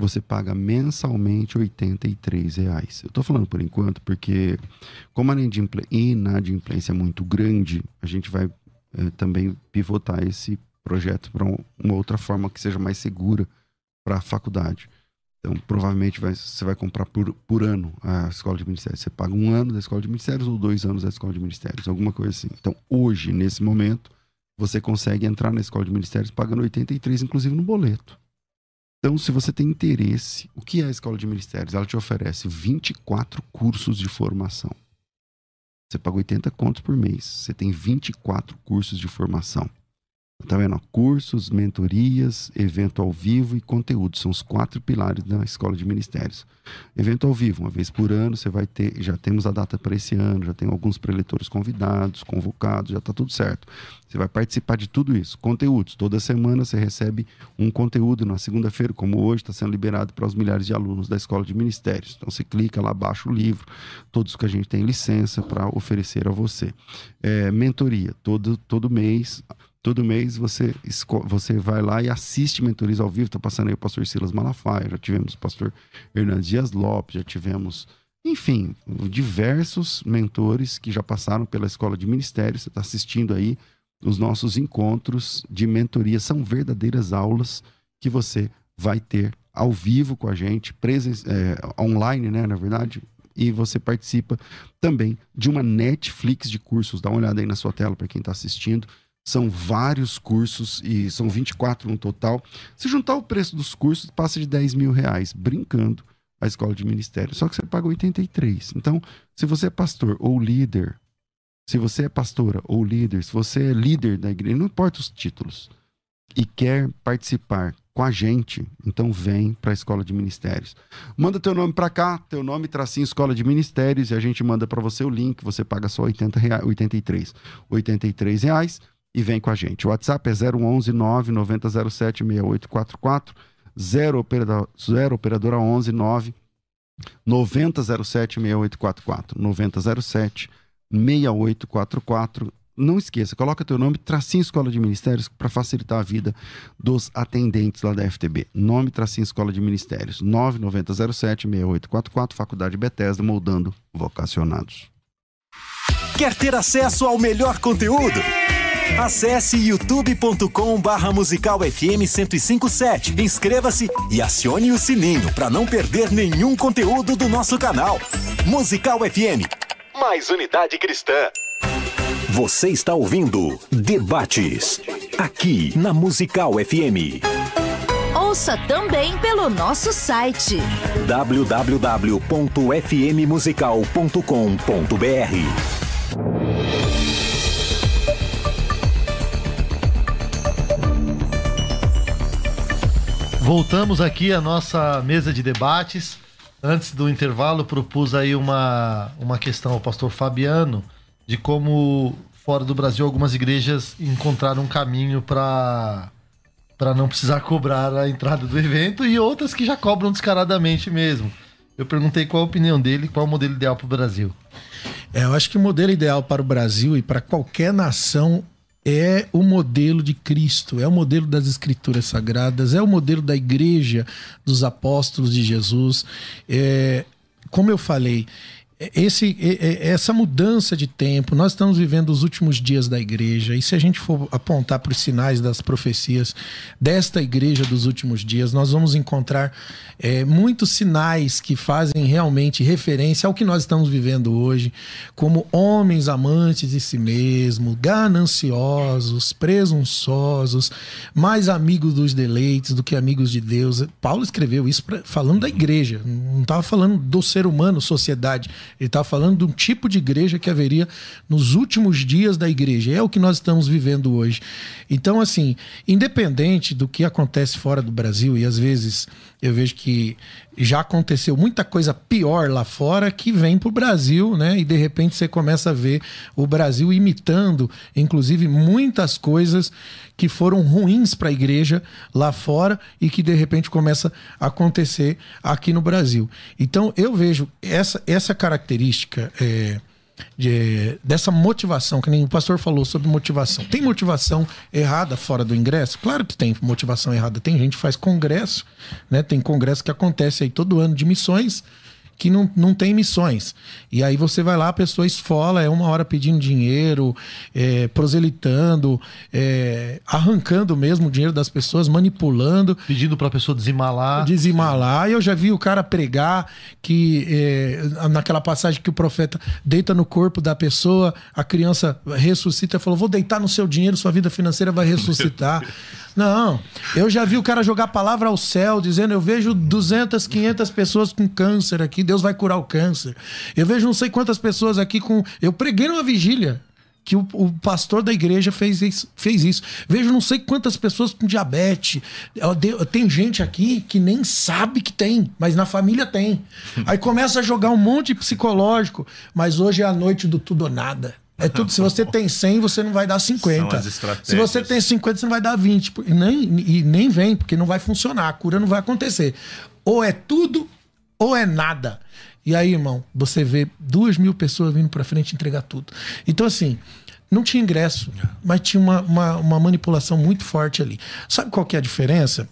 você paga mensalmente R$ reais. Eu estou falando por enquanto porque, como a inadimplência é muito grande, a gente vai é, também pivotar esse projeto para um, uma outra forma que seja mais segura para a faculdade. Então, provavelmente vai, você vai comprar por, por ano a escola de ministérios. Você paga um ano da escola de ministérios ou dois anos da escola de ministérios, alguma coisa assim. Então, hoje, nesse momento, você consegue entrar na escola de ministérios pagando 83, inclusive no boleto. Então, se você tem interesse, o que é a Escola de Ministérios? Ela te oferece 24 cursos de formação. Você paga 80 contos por mês. Você tem 24 cursos de formação. Tá vendo? Cursos, mentorias, evento ao vivo e conteúdo. São os quatro pilares da Escola de Ministérios. Evento ao vivo, uma vez por ano, você vai ter. Já temos a data para esse ano, já tem alguns preletores convidados, convocados, já está tudo certo. Você vai participar de tudo isso. Conteúdos. Toda semana você recebe um conteúdo na segunda-feira, como hoje está sendo liberado para os milhares de alunos da Escola de Ministérios. Então você clica lá, baixa o livro, todos que a gente tem licença para oferecer a você. É, mentoria. Todo, todo mês Todo mês você, você vai lá e assiste mentorias ao vivo. Está passando aí o pastor Silas Malafaia, já tivemos o pastor Hernandes Dias Lopes, já tivemos, enfim, diversos mentores que já passaram pela escola de ministério. Você está assistindo aí os nossos encontros de mentoria. São verdadeiras aulas que você vai ter ao vivo com a gente, presen é, online, né, na verdade, e você participa também de uma Netflix de cursos. Dá uma olhada aí na sua tela para quem está assistindo. São vários cursos e são 24 no total. Se juntar o preço dos cursos, passa de 10 mil reais, brincando a escola de ministério. Só que você paga 83. Então, se você é pastor ou líder, se você é pastora ou líder, se você é líder da igreja, não importa os títulos, e quer participar com a gente, então vem para a Escola de Ministérios. Manda teu nome para cá, teu nome tracinho Escola de Ministérios e a gente manda para você o link, você paga só 80 reais, 83, 83 reais e vem com a gente. O WhatsApp é 011 99007 6844, 0 operadora, 0 operadora 11 9 9007 6844, 9007 6844. Não esqueça, coloca teu nome, tracinho Escola de Ministérios para facilitar a vida dos atendentes lá da FTB. Nome, tracinho Escola de Ministérios, 9907 6844, Faculdade Bethesda, moldando vocacionados. Quer ter acesso ao melhor conteúdo? Acesse youtube.com barra musical FM 1057. Inscreva-se e acione o sininho para não perder nenhum conteúdo do nosso canal. Musical FM. Mais unidade cristã. Você está ouvindo Debates. Aqui na Musical FM Ouça também pelo nosso site www.fmmusical.com.br. Voltamos aqui à nossa mesa de debates. Antes do intervalo, propus aí uma, uma questão ao pastor Fabiano de como fora do Brasil algumas igrejas encontraram um caminho para para não precisar cobrar a entrada do evento e outras que já cobram descaradamente mesmo. Eu perguntei qual a opinião dele, qual o modelo ideal para o Brasil. É, eu acho que o modelo ideal para o Brasil e para qualquer nação é o modelo de Cristo, é o modelo das Escrituras Sagradas, é o modelo da Igreja dos Apóstolos de Jesus. É, como eu falei, esse, essa mudança de tempo, nós estamos vivendo os últimos dias da igreja, e se a gente for apontar para os sinais das profecias desta igreja dos últimos dias, nós vamos encontrar é, muitos sinais que fazem realmente referência ao que nós estamos vivendo hoje, como homens amantes de si mesmo, gananciosos, presunçosos, mais amigos dos deleites do que amigos de Deus. Paulo escreveu isso pra, falando da igreja, não estava falando do ser humano, sociedade ele está falando de um tipo de igreja que haveria nos últimos dias da igreja. É o que nós estamos vivendo hoje. Então, assim, independente do que acontece fora do Brasil, e às vezes eu vejo que já aconteceu muita coisa pior lá fora que vem para o Brasil, né? E de repente você começa a ver o Brasil imitando, inclusive, muitas coisas que foram ruins para a igreja lá fora e que de repente começa a acontecer aqui no Brasil. Então eu vejo essa, essa característica. É, de, dessa motivação, que nem o pastor falou sobre motivação. Tem motivação errada fora do ingresso? Claro que tem motivação errada. Tem gente que faz congresso, né? Tem congresso que acontece aí todo ano de missões que não, não tem missões. E aí você vai lá, a pessoa esfola, é uma hora pedindo dinheiro, é, proselitando, é, arrancando mesmo o dinheiro das pessoas, manipulando. Pedindo para a pessoa dezimalar. Dezimalar. Eu já vi o cara pregar que é, naquela passagem que o profeta deita no corpo da pessoa, a criança ressuscita e falou: Vou deitar no seu dinheiro, sua vida financeira vai ressuscitar. <laughs> Não, eu já vi o cara jogar a palavra ao céu, dizendo: Eu vejo 200, 500 pessoas com câncer aqui, Deus vai curar o câncer. Eu vejo não sei quantas pessoas aqui com. Eu preguei numa vigília que o, o, pastor da igreja fez isso, fez isso. Vejo não sei quantas pessoas com diabetes. Tem gente aqui que nem sabe que tem, mas na família tem. <laughs> Aí começa a jogar um monte de psicológico, mas hoje é a noite do tudo ou nada. É tudo. Se você tem 100, você não vai dar 50. Se você tem 50, você não vai dar 20. E nem, e nem vem, porque não vai funcionar. A cura não vai acontecer. Ou é tudo, ou é nada. E aí, irmão, você vê duas mil pessoas vindo para frente entregar tudo. Então, assim, não tinha ingresso, mas tinha uma, uma, uma manipulação muito forte ali. Sabe qual que é a diferença?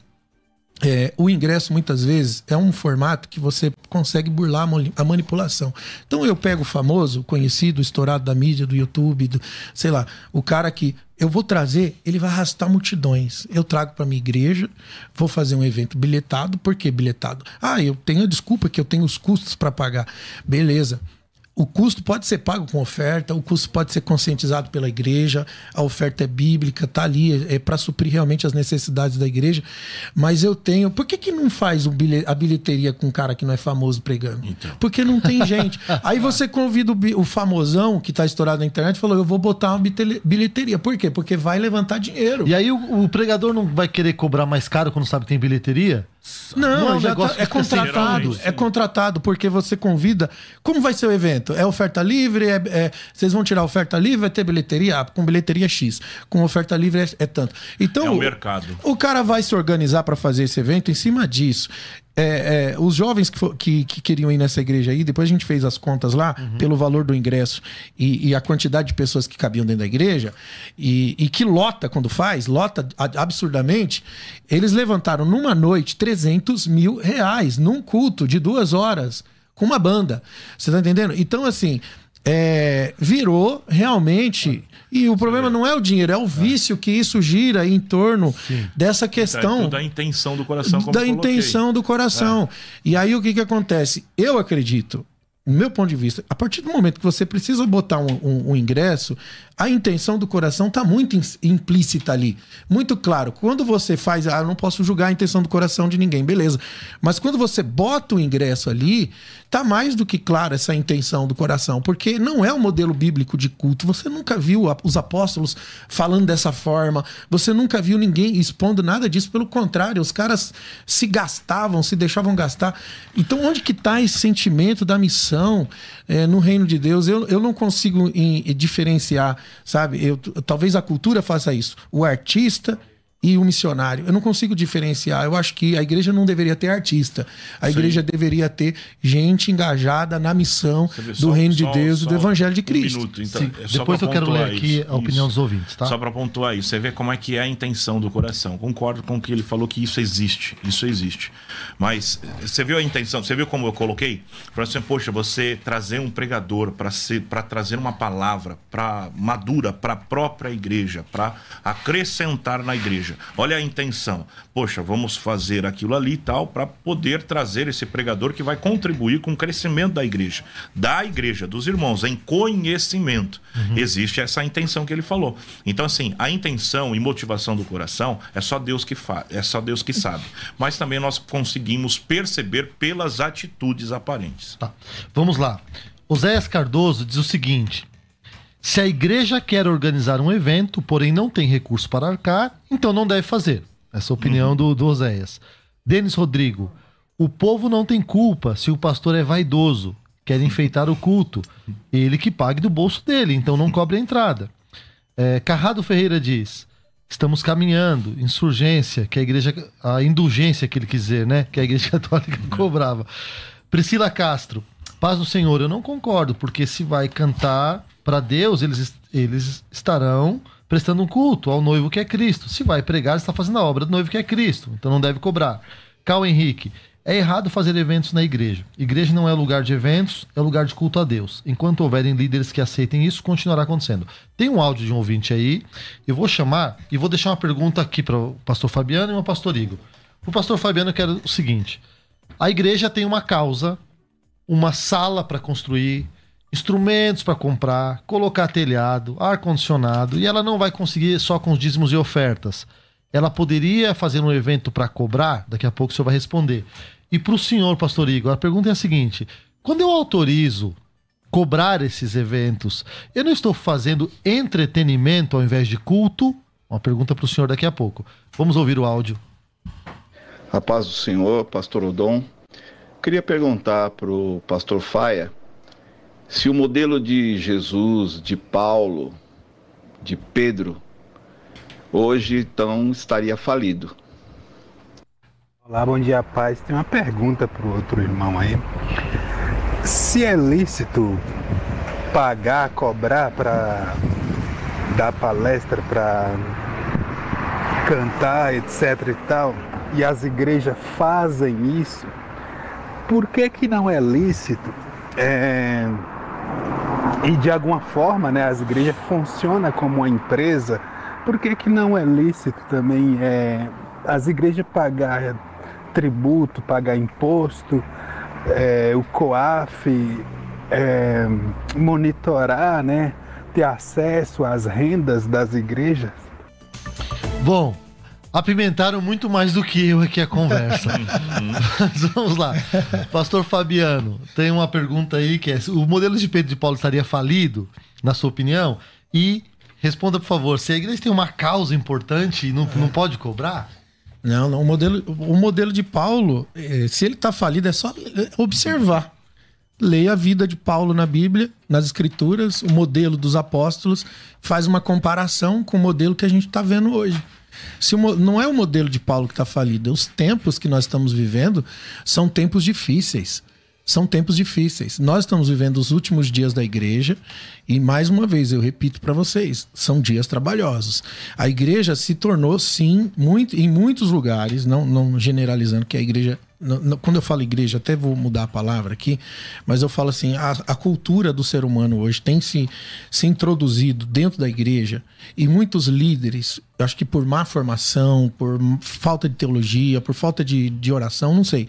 É, o ingresso muitas vezes é um formato que você consegue burlar a manipulação. Então eu pego o famoso, conhecido, estourado da mídia, do YouTube, do, sei lá, o cara que eu vou trazer, ele vai arrastar multidões. Eu trago para minha igreja, vou fazer um evento bilhetado. Por que bilhetado? Ah, eu tenho a desculpa que eu tenho os custos para pagar. Beleza o custo pode ser pago com oferta, o custo pode ser conscientizado pela igreja, a oferta é bíblica, tá ali, é, é para suprir realmente as necessidades da igreja. Mas eu tenho. Por que, que não faz a bilheteria com um cara que não é famoso pregando? Então. Porque não tem gente. Aí você convida o, famosão que está estourado na internet e falou: eu vou botar uma bilheteria. Por quê? Porque vai levantar dinheiro. E aí o, o pregador não vai querer cobrar mais caro quando sabe que tem bilheteria? Não, não é, tá, é contratado. É contratado, porque você convida. Como vai ser o evento? É oferta livre? É, é, vocês vão tirar oferta livre? Vai ter bilheteria? Ah, com bilheteria X. Com oferta livre é, é tanto. Então, é o mercado. O cara vai se organizar para fazer esse evento em cima disso. É, é, os jovens que, que, que, queriam ir nessa igreja aí, depois a gente fez as contas lá, uhum. pelo valor do ingresso e, e, a quantidade de pessoas que cabiam dentro da igreja, e, e, que lota quando faz, lota absurdamente, eles levantaram numa noite 300 mil reais, num culto de duas horas, com uma banda. Você tá entendendo? Então, assim, é, virou realmente. E o problema não é o dinheiro, é o vício que isso gira em torno Sim. dessa questão. É da intenção do coração, como Da intenção do coração. É. E aí o que, que acontece? Eu acredito, meu ponto de vista, a partir do momento que você precisa botar um, um, um ingresso, a intenção do coração está muito implícita ali. Muito claro. Quando você faz, ah, não posso julgar a intenção do coração de ninguém, beleza. Mas quando você bota o ingresso ali, tá mais do que claro essa intenção do coração, porque não é o um modelo bíblico de culto. Você nunca viu os apóstolos falando dessa forma, você nunca viu ninguém expondo nada disso, pelo contrário, os caras se gastavam, se deixavam gastar. Então, onde que está esse sentimento da missão é, no reino de Deus? Eu, eu não consigo em, diferenciar sabe? Eu, talvez a cultura faça isso. O artista e o missionário. Eu não consigo diferenciar. Eu acho que a igreja não deveria ter artista. A Sim. igreja deveria ter gente engajada na missão vê, do só, reino de Deus e do evangelho de Cristo. Um minuto, então, é Depois eu quero ler aqui isso, a opinião isso. dos ouvintes, tá? Só para pontuar isso, você vê como é que é a intenção do coração. Concordo com o que ele falou que isso existe, isso existe. Mas você viu a intenção, você viu como eu coloquei? Falei assim, poxa, você trazer um pregador para ser para trazer uma palavra para madura para a própria igreja, para acrescentar na igreja igreja. Olha a intenção. Poxa, vamos fazer aquilo ali e tal para poder trazer esse pregador que vai contribuir com o crescimento da igreja, da igreja, dos irmãos, em conhecimento. Uhum. Existe essa intenção que ele falou. Então, assim, a intenção e motivação do coração é só Deus que faz, é só Deus que sabe. <laughs> Mas também nós conseguimos perceber pelas atitudes aparentes. Tá. Vamos lá. Oséias Cardoso diz o seguinte: se a igreja quer organizar um evento, porém não tem recurso para arcar, então não deve fazer. Essa é a opinião uhum. do, do Oséias. Denis Rodrigo, o povo não tem culpa se o pastor é vaidoso, quer enfeitar o culto. Ele que pague do bolso dele, então não cobre a entrada. É, Carrado Ferreira diz: estamos caminhando, insurgência, que a igreja. a indulgência que ele quis dizer, né? Que a igreja <laughs> católica cobrava. Priscila Castro, paz do Senhor, eu não concordo, porque se vai cantar para Deus, eles, eles estarão prestando um culto ao noivo que é Cristo. Se vai pregar, está fazendo a obra do noivo que é Cristo, então não deve cobrar. Cal Henrique, é errado fazer eventos na igreja. Igreja não é lugar de eventos, é lugar de culto a Deus. Enquanto houverem líderes que aceitem isso, continuará acontecendo. Tem um áudio de um ouvinte aí, eu vou chamar e vou deixar uma pergunta aqui para o pastor Fabiano e o pastor Igor. O pastor Fabiano quer o seguinte: a igreja tem uma causa, uma sala para construir, instrumentos para comprar, colocar telhado, ar-condicionado, e ela não vai conseguir só com os dízimos e ofertas. Ela poderia fazer um evento para cobrar? Daqui a pouco o senhor vai responder. E para o senhor, pastor Igor, a pergunta é a seguinte: quando eu autorizo cobrar esses eventos, eu não estou fazendo entretenimento ao invés de culto? Uma pergunta para o senhor daqui a pouco. Vamos ouvir o áudio. A paz do Senhor, pastor Odon. Queria perguntar para o pastor Faia se o modelo de Jesus, de Paulo, de Pedro, hoje então estaria falido. Olá, bom dia, paz. Tem uma pergunta para o outro irmão aí. Se é lícito pagar, cobrar para dar palestra, para cantar, etc e tal, e as igrejas fazem isso, por que que não é lícito é, e de alguma forma, né, as igrejas funcionam como uma empresa, por que, que não é lícito também é, as igrejas pagar tributo, pagar imposto, é, o COAF, é, monitorar, né, ter acesso às rendas das igrejas? Bom, apimentaram muito mais do que eu aqui a conversa. <laughs> Mas vamos lá. Pastor Fabiano, tem uma pergunta aí que é: o modelo de Pedro de Paulo estaria falido, na sua opinião? E responda, por favor, se a igreja tem uma causa importante e não, não pode cobrar? Não, não. O modelo, o modelo de Paulo, eh, se ele está falido, é só observar. Leia a vida de Paulo na Bíblia, nas Escrituras, o modelo dos apóstolos, faz uma comparação com o modelo que a gente está vendo hoje. Se o, não é o modelo de Paulo que está falido, os tempos que nós estamos vivendo são tempos difíceis. São tempos difíceis. Nós estamos vivendo os últimos dias da igreja e, mais uma vez, eu repito para vocês: são dias trabalhosos. A igreja se tornou, sim, muito, em muitos lugares, não, não generalizando que a igreja quando eu falo igreja, até vou mudar a palavra aqui, mas eu falo assim: a, a, cultura do ser humano hoje tem se, se introduzido dentro da igreja e muitos líderes eu acho que por má formação, por falta de teologia, por falta de, de oração, não sei,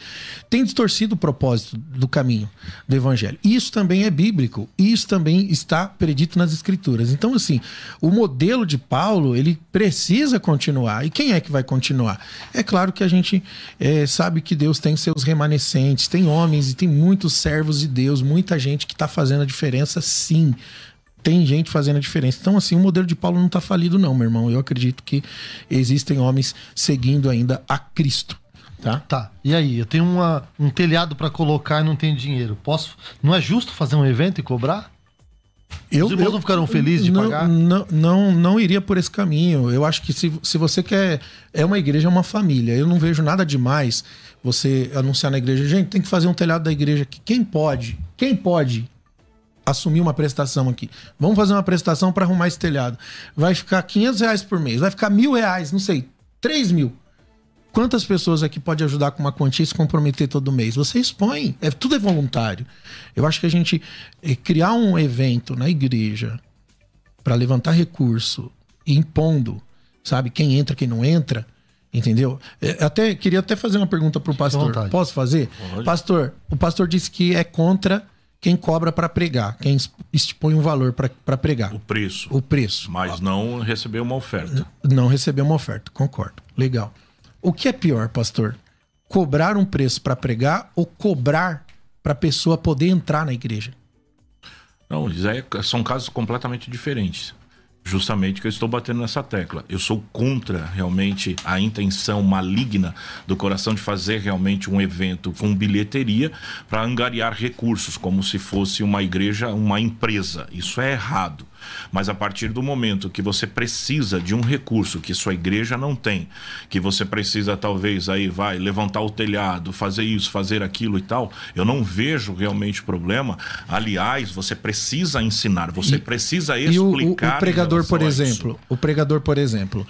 tem distorcido o propósito do caminho do evangelho. Isso também é bíblico, isso também está predito nas escrituras. Então, assim, o modelo de Paulo, ele precisa continuar. E quem é que vai continuar? É claro que a gente é, sabe que Deus tem seus remanescentes, tem homens e tem muitos servos de Deus, muita gente que está fazendo a diferença, sim tem gente fazendo a diferença. Então, assim, o modelo de Paulo não está falido, não, meu irmão. Eu acredito que existem homens seguindo ainda a Cristo. Tá? Tá. E aí, eu tenho uma, um telhado para colocar e não tenho dinheiro. Posso? Não é justo fazer um evento e cobrar? Eu, Os irmãos eu- não ficaram felizes de não, pagar? Não, não, não iria por esse caminho. Eu acho que se, se você quer. É uma igreja, é uma família. Eu não vejo nada demais você anunciar na igreja. Gente, tem que fazer um telhado da igreja aqui. Quem pode? Quem pode assumir uma prestação aqui? Vamos fazer uma prestação para arrumar esse telhado. Vai ficar 500 reais por mês, vai ficar mil reais, não sei, 3 mil. Quantas pessoas aqui pode ajudar com uma quantia e se comprometer todo mês? Você expõe, é, tudo é voluntário. Eu acho que a gente eh, criar um evento na igreja para levantar recurso, impondo, sabe, quem entra, quem não entra, entendeu? Eh, Até queria até fazer uma pergunta pro pastor. vontade. Posso fazer? Pode. Pastor, o pastor disse que é contra quem cobra para pregar, quem expõe um valor para pregar, O preço. o preço. Mas não receber uma oferta. Não receber uma oferta, concordo. Legal. O que é pior, pastor? Cobrar um preço para pregar ou cobrar para a pessoa poder entrar na igreja? Não, é- são casos completamente diferentes. Justamente que eu estou batendo nessa tecla. Eu sou contra realmente a intenção maligna do coração de fazer realmente um evento com bilheteria para angariar recursos, como se fosse uma igreja, uma empresa. Isso é errado. Mas a partir do momento que você precisa de um recurso que sua igreja não tem, que você precisa talvez aí vai levantar o telhado, fazer isso, fazer aquilo e tal, eu não vejo realmente problema. Aliás, você precisa ensinar, você E- precisa E o, o- explicar. pregador, por exemplo, o pregador, por exemplo,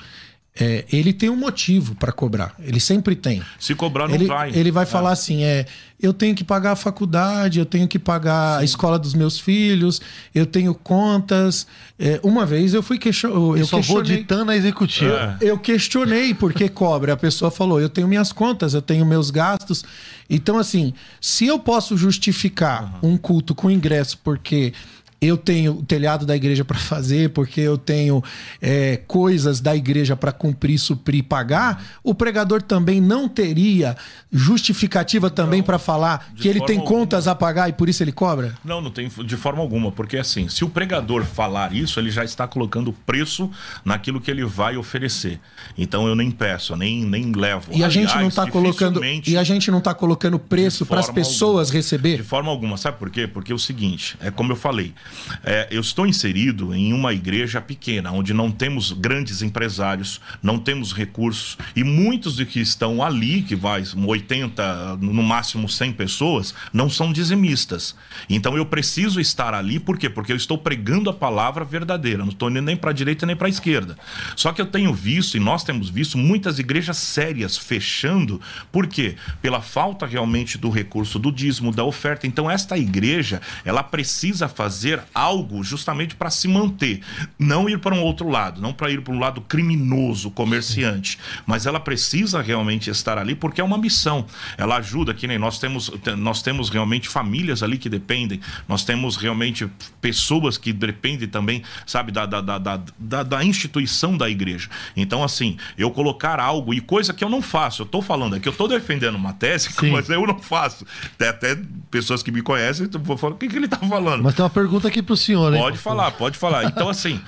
é, ele tem um motivo para cobrar. Ele sempre tem. Se cobrar, não ele, vai. ele vai É. falar assim: é, eu tenho que pagar a faculdade, eu tenho que pagar a escola dos meus filhos, eu tenho contas. É, uma vez eu fui questionar. Eu, Eu só vou questionei- ditando a executiva. É. eu questionei por que cobra. A pessoa falou: eu tenho minhas contas, eu tenho meus gastos. Então, assim, se eu posso justificar um culto com ingresso porque eu tenho o telhado da igreja para fazer, porque eu tenho é, coisas da igreja para cumprir, suprir, pagar, o pregador também não teria justificativa também para falar que ele tem contas a pagar e por isso ele cobra? Não, não tem de forma alguma, porque assim, se o pregador falar isso, ele já está colocando preço naquilo que ele vai oferecer. Então eu nem peço, nem, nem levo. E a gente não Aliás, tá colocando e a gente não tá colocando preço para as pessoas alguma. receber. De forma alguma, sabe por quê? Porque é o seguinte, é como eu falei, é, eu estou inserido em uma igreja pequena, onde não temos grandes empresários, não temos recursos, e muitos de que estão ali, que vai 80, no máximo 100 pessoas, não são dizimistas. Então eu preciso estar ali, por quê? Porque eu estou pregando a palavra verdadeira, não estou nem para a direita nem para a esquerda. Só que eu tenho visto, e nós temos visto, muitas igrejas sérias fechando, por quê? Pela falta realmente do recurso do dízimo, da oferta. Então, esta igreja, ela precisa fazer algo justamente para se manter. Não ir para um outro lado, não para ir para um lado criminoso, comerciante. Mas ela precisa realmente estar ali porque é uma missão. Ela ajuda, que nem nós temos, te- nós temos realmente famílias ali que dependem, nós temos realmente pessoas que dependem também, sabe, da, da, da, da, da- instituição da igreja. Então, assim, eu colocar algo, e coisa que eu não faço, eu tô falando aqui, eu tô defendendo uma tese, <laughs> Sim. mas eu não faço. Tem até pessoas que me conhecem, vou falar, o que, que ele tá falando? Mas tem uma pergunta aqui pro senhor, hein? Pode falar, pode falar. Então, assim,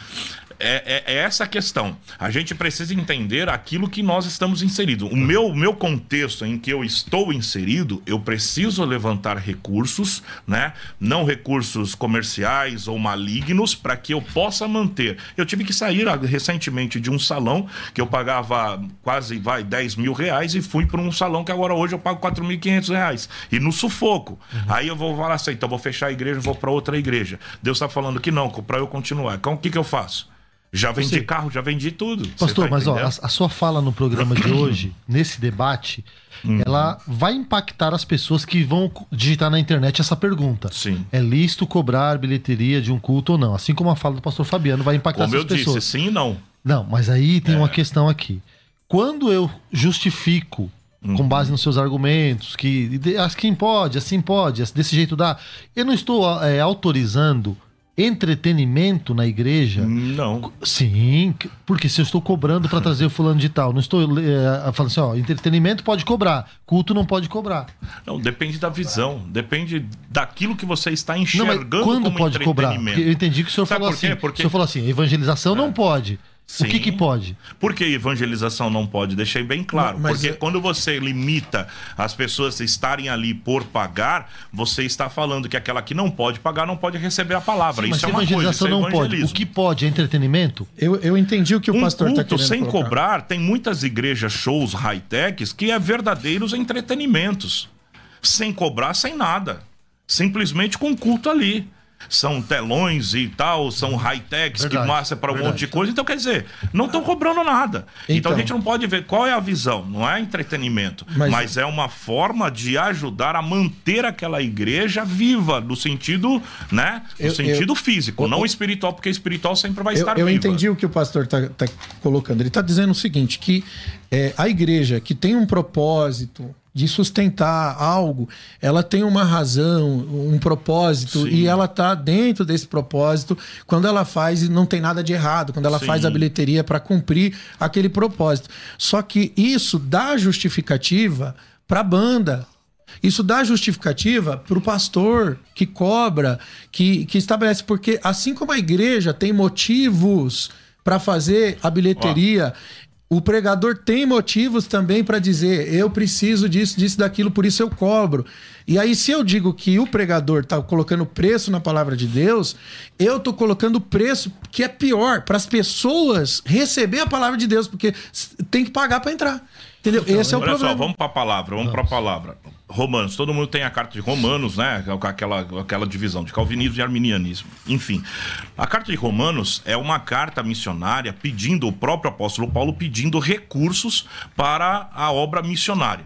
é, é- é essa a questão. A gente precisa entender aquilo que nós estamos inseridos. O meu, meu contexto em que eu estou inserido, eu preciso levantar recursos, né? Não recursos comerciais ou malignos, para que eu possa manter. Eu tive que sair recentemente de um salão que eu pagava quase vai 10 mil reais e fui para um salão que agora hoje eu pago 4.500 reais. E no sufoco. Aí eu vou falar assim, então vou fechar a igreja, vou para outra igreja. Deus está falando que não, para eu continuar. Então o que, que eu faço? Já vendi carro, já vendi tudo. Pastor, Você tá mas ó, a, a sua fala no programa de <clears throat> hoje, nesse debate, Uhum. ela vai impactar as pessoas que vão digitar na internet essa pergunta. Sim. É lícito cobrar bilheteria de um culto ou não? Assim como a fala do pastor Fabiano vai impactar Como eu essas pessoas. disse, sim e não. Não, mas aí tem É. uma questão aqui. Quando eu justifico, Uhum. com base nos seus argumentos, que assim pode, assim pode, desse jeito dá, eu não estou é, autorizando entretenimento na igreja. Não. Sim, que- porque se eu estou cobrando para trazer o fulano de tal, não estou é, falando assim, ó, entretenimento pode cobrar, culto não pode cobrar. Não, depende da visão, depende daquilo que você está Não, mas enxergando quando pode cobrar? eu entendi que o senhor Sabe falou por assim. Porque- O senhor falou assim, evangelização não pode. Sim. O que que pode? Por que evangelização não pode? Deixei bem claro. Mas- Porque é- quando você limita as pessoas a estarem ali por pagar, você está falando que aquela que não pode pagar não pode receber a palavra. Mas isso é uma coisa, isso evangelização é não pode. evangelismo. O que pode é entretenimento? Eu, eu entendi o que o um pastor está culto querendo sem colocar. cobrar, tem muitas igrejas, shows high-techs que é verdadeiros entretenimentos. Sem cobrar, sem nada. Simplesmente com culto ali. São telões e tal, são high-techs que massa para um verdade. monte de coisa. Então, quer dizer, não estão cobrando nada. Então, Então. a gente não pode ver qual é a visão. Não é entretenimento, Mas- mas, é uma forma de ajudar a manter aquela igreja viva, no sentido, né? No Eu- sentido eu- físico, o- não espiritual, porque espiritual sempre vai Eu, estar eu viva. entendi o que o pastor está colocando. Ele está dizendo o seguinte: que é, a igreja que tem um propósito de sustentar algo, ela tem uma razão, um propósito, Sim. e ela está dentro desse propósito quando ela faz e não tem nada de errado, quando ela Sim. faz a bilheteria para cumprir aquele propósito. Só que isso dá justificativa para a banda. Isso dá justificativa para o pastor que cobra, que, que estabelece, porque assim como a igreja tem motivos para fazer a bilheteria, o pregador tem motivos também para dizer: eu preciso disso, disso, daquilo, por isso eu cobro. E aí, se eu digo que o pregador está colocando preço na palavra de Deus, eu estou colocando preço que é pior para as pessoas receber a palavra de Deus, porque tem que pagar para entrar. Entendeu? Esse é o Olha problema. só, vamos para a palavra, vamos para a palavra. Romanos, todo mundo tem a carta de Romanos, né? Aquela, aquela divisão de calvinismo e arminianismo. Enfim, a carta de Romanos é uma carta missionária pedindo, o próprio apóstolo Paulo pedindo recursos para a obra missionária.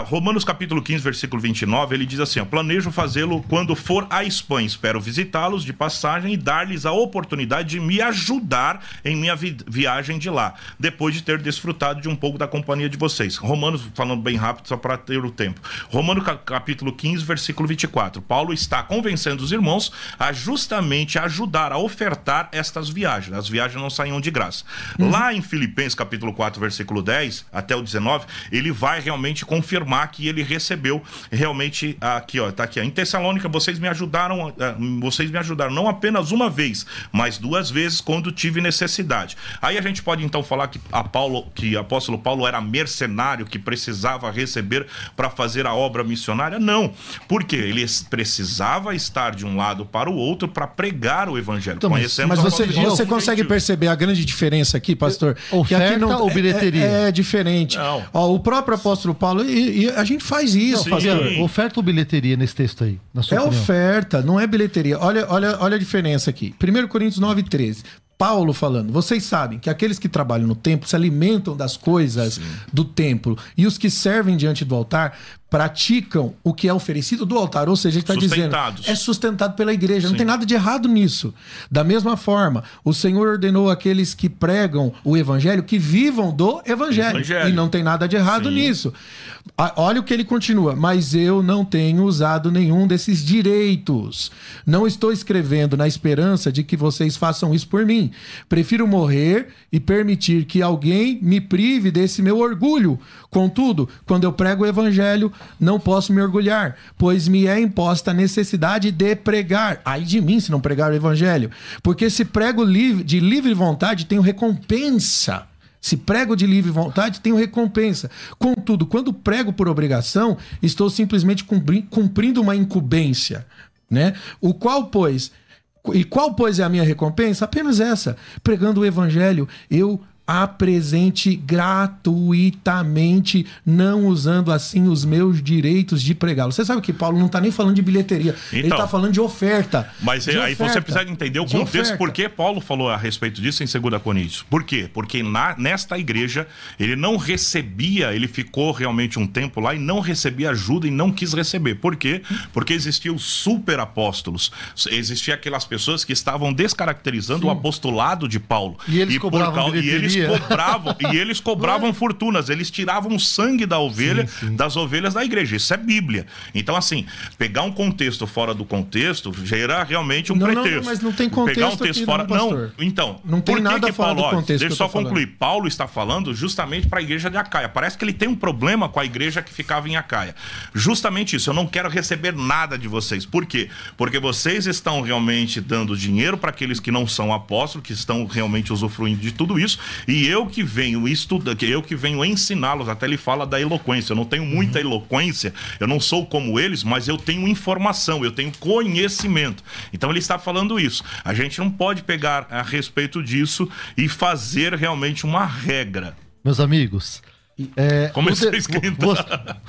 Romanos capítulo 15, versículo 29, ele diz assim: ó, Planejo fazê-lo quando for à Espanha. Espero visitá-los de passagem e dar-lhes a oportunidade de me ajudar em minha vi- viagem de lá, depois de ter desfrutado de um pouco da companhia de vocês. Romanos, falando bem rápido, só para ter o tempo. Romanos ca- capítulo 15, versículo 24. Paulo está convencendo os irmãos a justamente ajudar a ofertar estas viagens. As viagens não saíam de graça. Lá em Filipenses capítulo 4, versículo 10 até o 19, ele vai realmente confirmar que ele recebeu realmente aqui, ó, tá aqui, ó, em Tessalônica vocês me ajudaram, ah, vocês me ajudaram não apenas uma vez, mas duas vezes quando tive necessidade. Aí a gente pode então falar que a Paulo, que o apóstolo Paulo era mercenário que precisava receber para fazer a obra missionária? Não. Por quê? Ele precisava estar de um lado para o outro para pregar o evangelho. Então, mas- Conhecemos Mas você, você consegue perceber a grande diferença aqui, pastor? Oferta ou é- bilheteria? É, é diferente. Não. Ó, o próprio apóstolo Paulo, e, e a gente faz isso, Sim. pastor. Sim. Oferta ou bilheteria nesse texto aí? Na sua É opinião? oferta, não é bilheteria. Olha, olha, olha a diferença aqui. 1 Coríntios 9, 13. Paulo falando, vocês sabem que aqueles que trabalham no templo se alimentam das coisas do templo e os que servem diante do altar praticam o que é oferecido do altar. Ou seja, ele está dizendo, é sustentado pela igreja. Não tem nada de errado nisso. Da mesma forma, o Senhor ordenou aqueles que pregam o evangelho que vivam do evangelho. Evangelho. E não tem nada de errado Sim. nisso. Ah, Olha o que ele continua. Mas eu não tenho usado nenhum desses direitos. Não estou escrevendo na esperança de que vocês façam isso por mim. Prefiro morrer e permitir que alguém me prive desse meu orgulho. Contudo, quando eu prego o evangelho, não posso me orgulhar, pois me é imposta a necessidade de pregar. Ai de mim se não pregar o evangelho. Porque se prego de livre vontade, tenho recompensa. Se prego de livre vontade, tenho recompensa. Contudo, quando prego por obrigação, estou simplesmente cumpri- cumprindo uma incumbência, né? O qual, pois, e qual, pois, é a minha recompensa? Apenas essa. Pregando o evangelho, eu apresente gratuitamente, não usando assim os meus direitos de pregá-lo. Você sabe que Paulo não está nem falando de bilheteria, então, ele está falando de oferta. Mas de aí oferta, você precisa entender o contexto, por que Paulo falou a respeito disso em 2 Coríntios. Por quê? Porque na, nesta igreja ele não recebia, ele ficou realmente um tempo lá e não recebia ajuda e não quis receber. Por quê? Porque existiam super apóstolos, existiam aquelas pessoas que estavam descaracterizando Sim. o apostolado de Paulo. E eles e cobravam e eles cobravam e eles cobravam fortunas, eles tiravam o sangue da ovelha, sim, sim. das ovelhas da igreja. Isso é Bíblia. Então assim, pegar um contexto fora do contexto gera realmente um não, pretexto. Não, mas não tem contexto pegar um texto fora, não, não, então, não tem por que nada que fora Paulo, do contexto deixa eu só concluir. Falando. Paulo está falando justamente para a igreja de Acaia. Parece que ele tem um problema com a igreja que ficava em Acaia. Justamente isso, eu não quero receber nada de vocês. Por quê? Porque vocês estão realmente dando dinheiro para aqueles que não são apóstolos, que estão realmente usufruindo de tudo isso, e eu que venho estudar, que eu que venho ensiná-los, até ele fala da eloquência. Eu não tenho muita uhum. eloquência, eu não sou como eles, mas eu tenho informação, eu tenho conhecimento. Então ele está falando isso. A gente não pode pegar a respeito disso e fazer realmente uma regra. Meus amigos, é, Comecei o, de,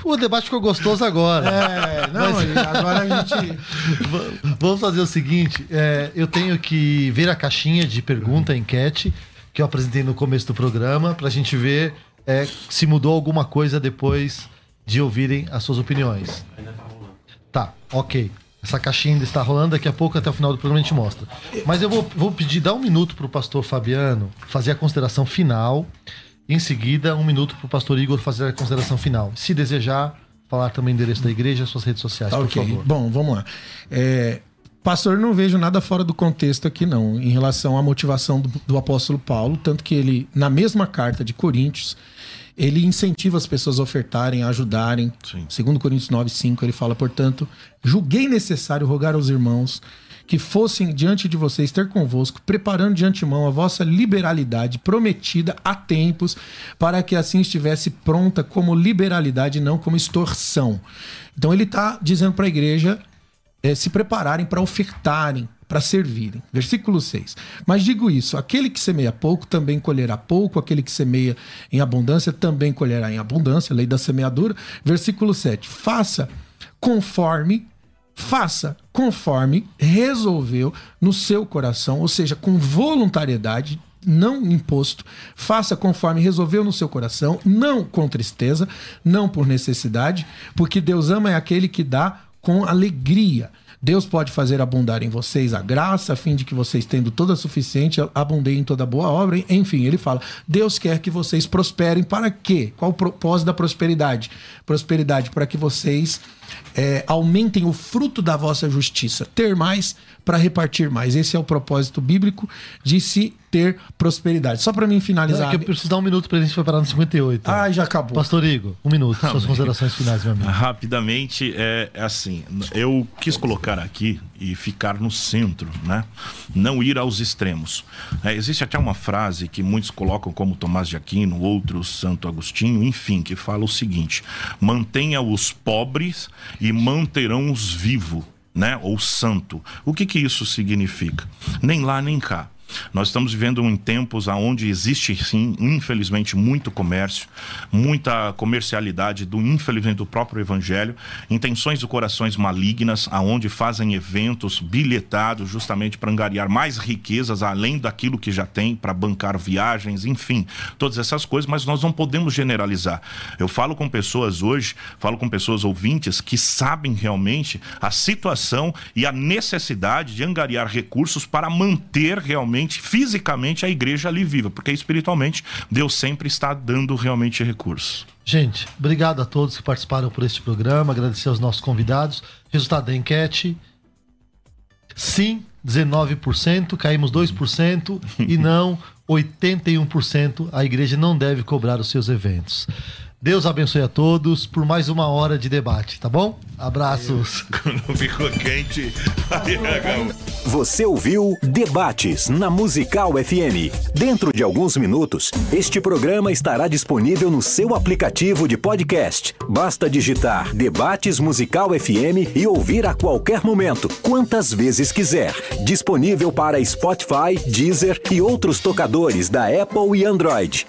o, o, debate ficou gostoso agora. É, não, Mas, agora a gente. <laughs> Vamos fazer o seguinte: é, eu tenho que ver a caixinha de pergunta, enquete, que eu apresentei no começo do programa, para a gente ver é, se mudou alguma coisa depois de ouvirem as suas opiniões. Ainda tá rolando. Tá, ok. Essa caixinha ainda está rolando, daqui a pouco, até o final do programa, a gente mostra. Mas eu vou, vou pedir, dar um minuto para o pastor Fabiano fazer a consideração final em seguida, um minuto para o pastor Igor fazer a consideração final. Se desejar, falar também o endereço da igreja, suas redes sociais, por favor. Bom, vamos lá. É, pastor, não vejo nada fora do contexto aqui, não, em relação à motivação do, do apóstolo Paulo, tanto que ele, na mesma carta de Coríntios, ele incentiva as pessoas a ofertarem, a ajudarem. Sim. Segundo Coríntios 9, 5, ele fala, portanto, julguei necessário rogar aos irmãos que fossem diante de vocês ter convosco, preparando de antemão a vossa liberalidade prometida há tempos, para que assim estivesse pronta como liberalidade, não como extorsão. Então ele está dizendo para a igreja é, se prepararem para ofertarem, para servirem. Versículo 6. Mas digo isso: aquele que semeia pouco também colherá pouco, aquele que semeia em abundância também colherá em abundância, lei da semeadura. Versículo 7. Faça conforme faça conforme resolveu no seu coração, ou seja, com voluntariedade, não imposto, faça conforme resolveu no seu coração, não com tristeza, não por necessidade, porque Deus ama é aquele que dá com alegria. Deus pode fazer abundar em vocês a graça, a fim de que vocês, tendo toda a suficiente, abundeiem em toda boa obra. Enfim, ele fala: Deus quer que vocês prosperem para quê? Qual o propósito da prosperidade? Prosperidade para que vocês é, aumentem o fruto da vossa justiça, ter mais para repartir mais. Esse é o propósito bíblico de se ter prosperidade. Só para mim finalizar. É que eu preciso dar um minuto para a gente preparar no 58. Ah, já acabou. Pastor Igor, um minuto. Não, suas considerações finais, meu amigo. Rapidamente, é, é assim. Eu quis colocar aqui e ficar no centro, né? Não ir aos extremos. É, existe até uma frase que muitos colocam como Tomás de Aquino, outros Santo Agostinho, enfim, que fala o seguinte: mantenha os pobres e manterão os vivos né? Ou santo. O que que isso significa? Nem lá nem cá. Nós estamos vivendo em tempos onde existe, sim, infelizmente, muito comércio, muita comercialidade do, infelizmente, do próprio evangelho, intenções do corações malignas, aonde fazem eventos bilhetados justamente para angariar mais riquezas além daquilo que já tem, para bancar viagens, enfim, todas essas coisas, mas nós não podemos generalizar. Eu falo com pessoas hoje, falo com pessoas ouvintes que sabem realmente a situação e a necessidade de angariar recursos para manter realmente realmente, fisicamente, a igreja ali viva, porque espiritualmente Deus sempre está dando realmente recursos. Gente, obrigado a todos que participaram por este programa, agradecer aos nossos convidados. Resultado da enquete: sim, 19%, caímos 2% <laughs> e não 81%. A igreja não deve cobrar os seus eventos. Deus abençoe a todos por mais uma hora de debate, tá bom? Abraços. <laughs> Quando ficou quente, aí, Você ouviu Debates na Musical FM. Dentro de alguns minutos, este programa estará disponível no seu aplicativo de podcast. Basta digitar Debates Musical FM e ouvir a qualquer momento, quantas vezes quiser. Disponível para Spotify, Deezer e outros tocadores da Apple e Android.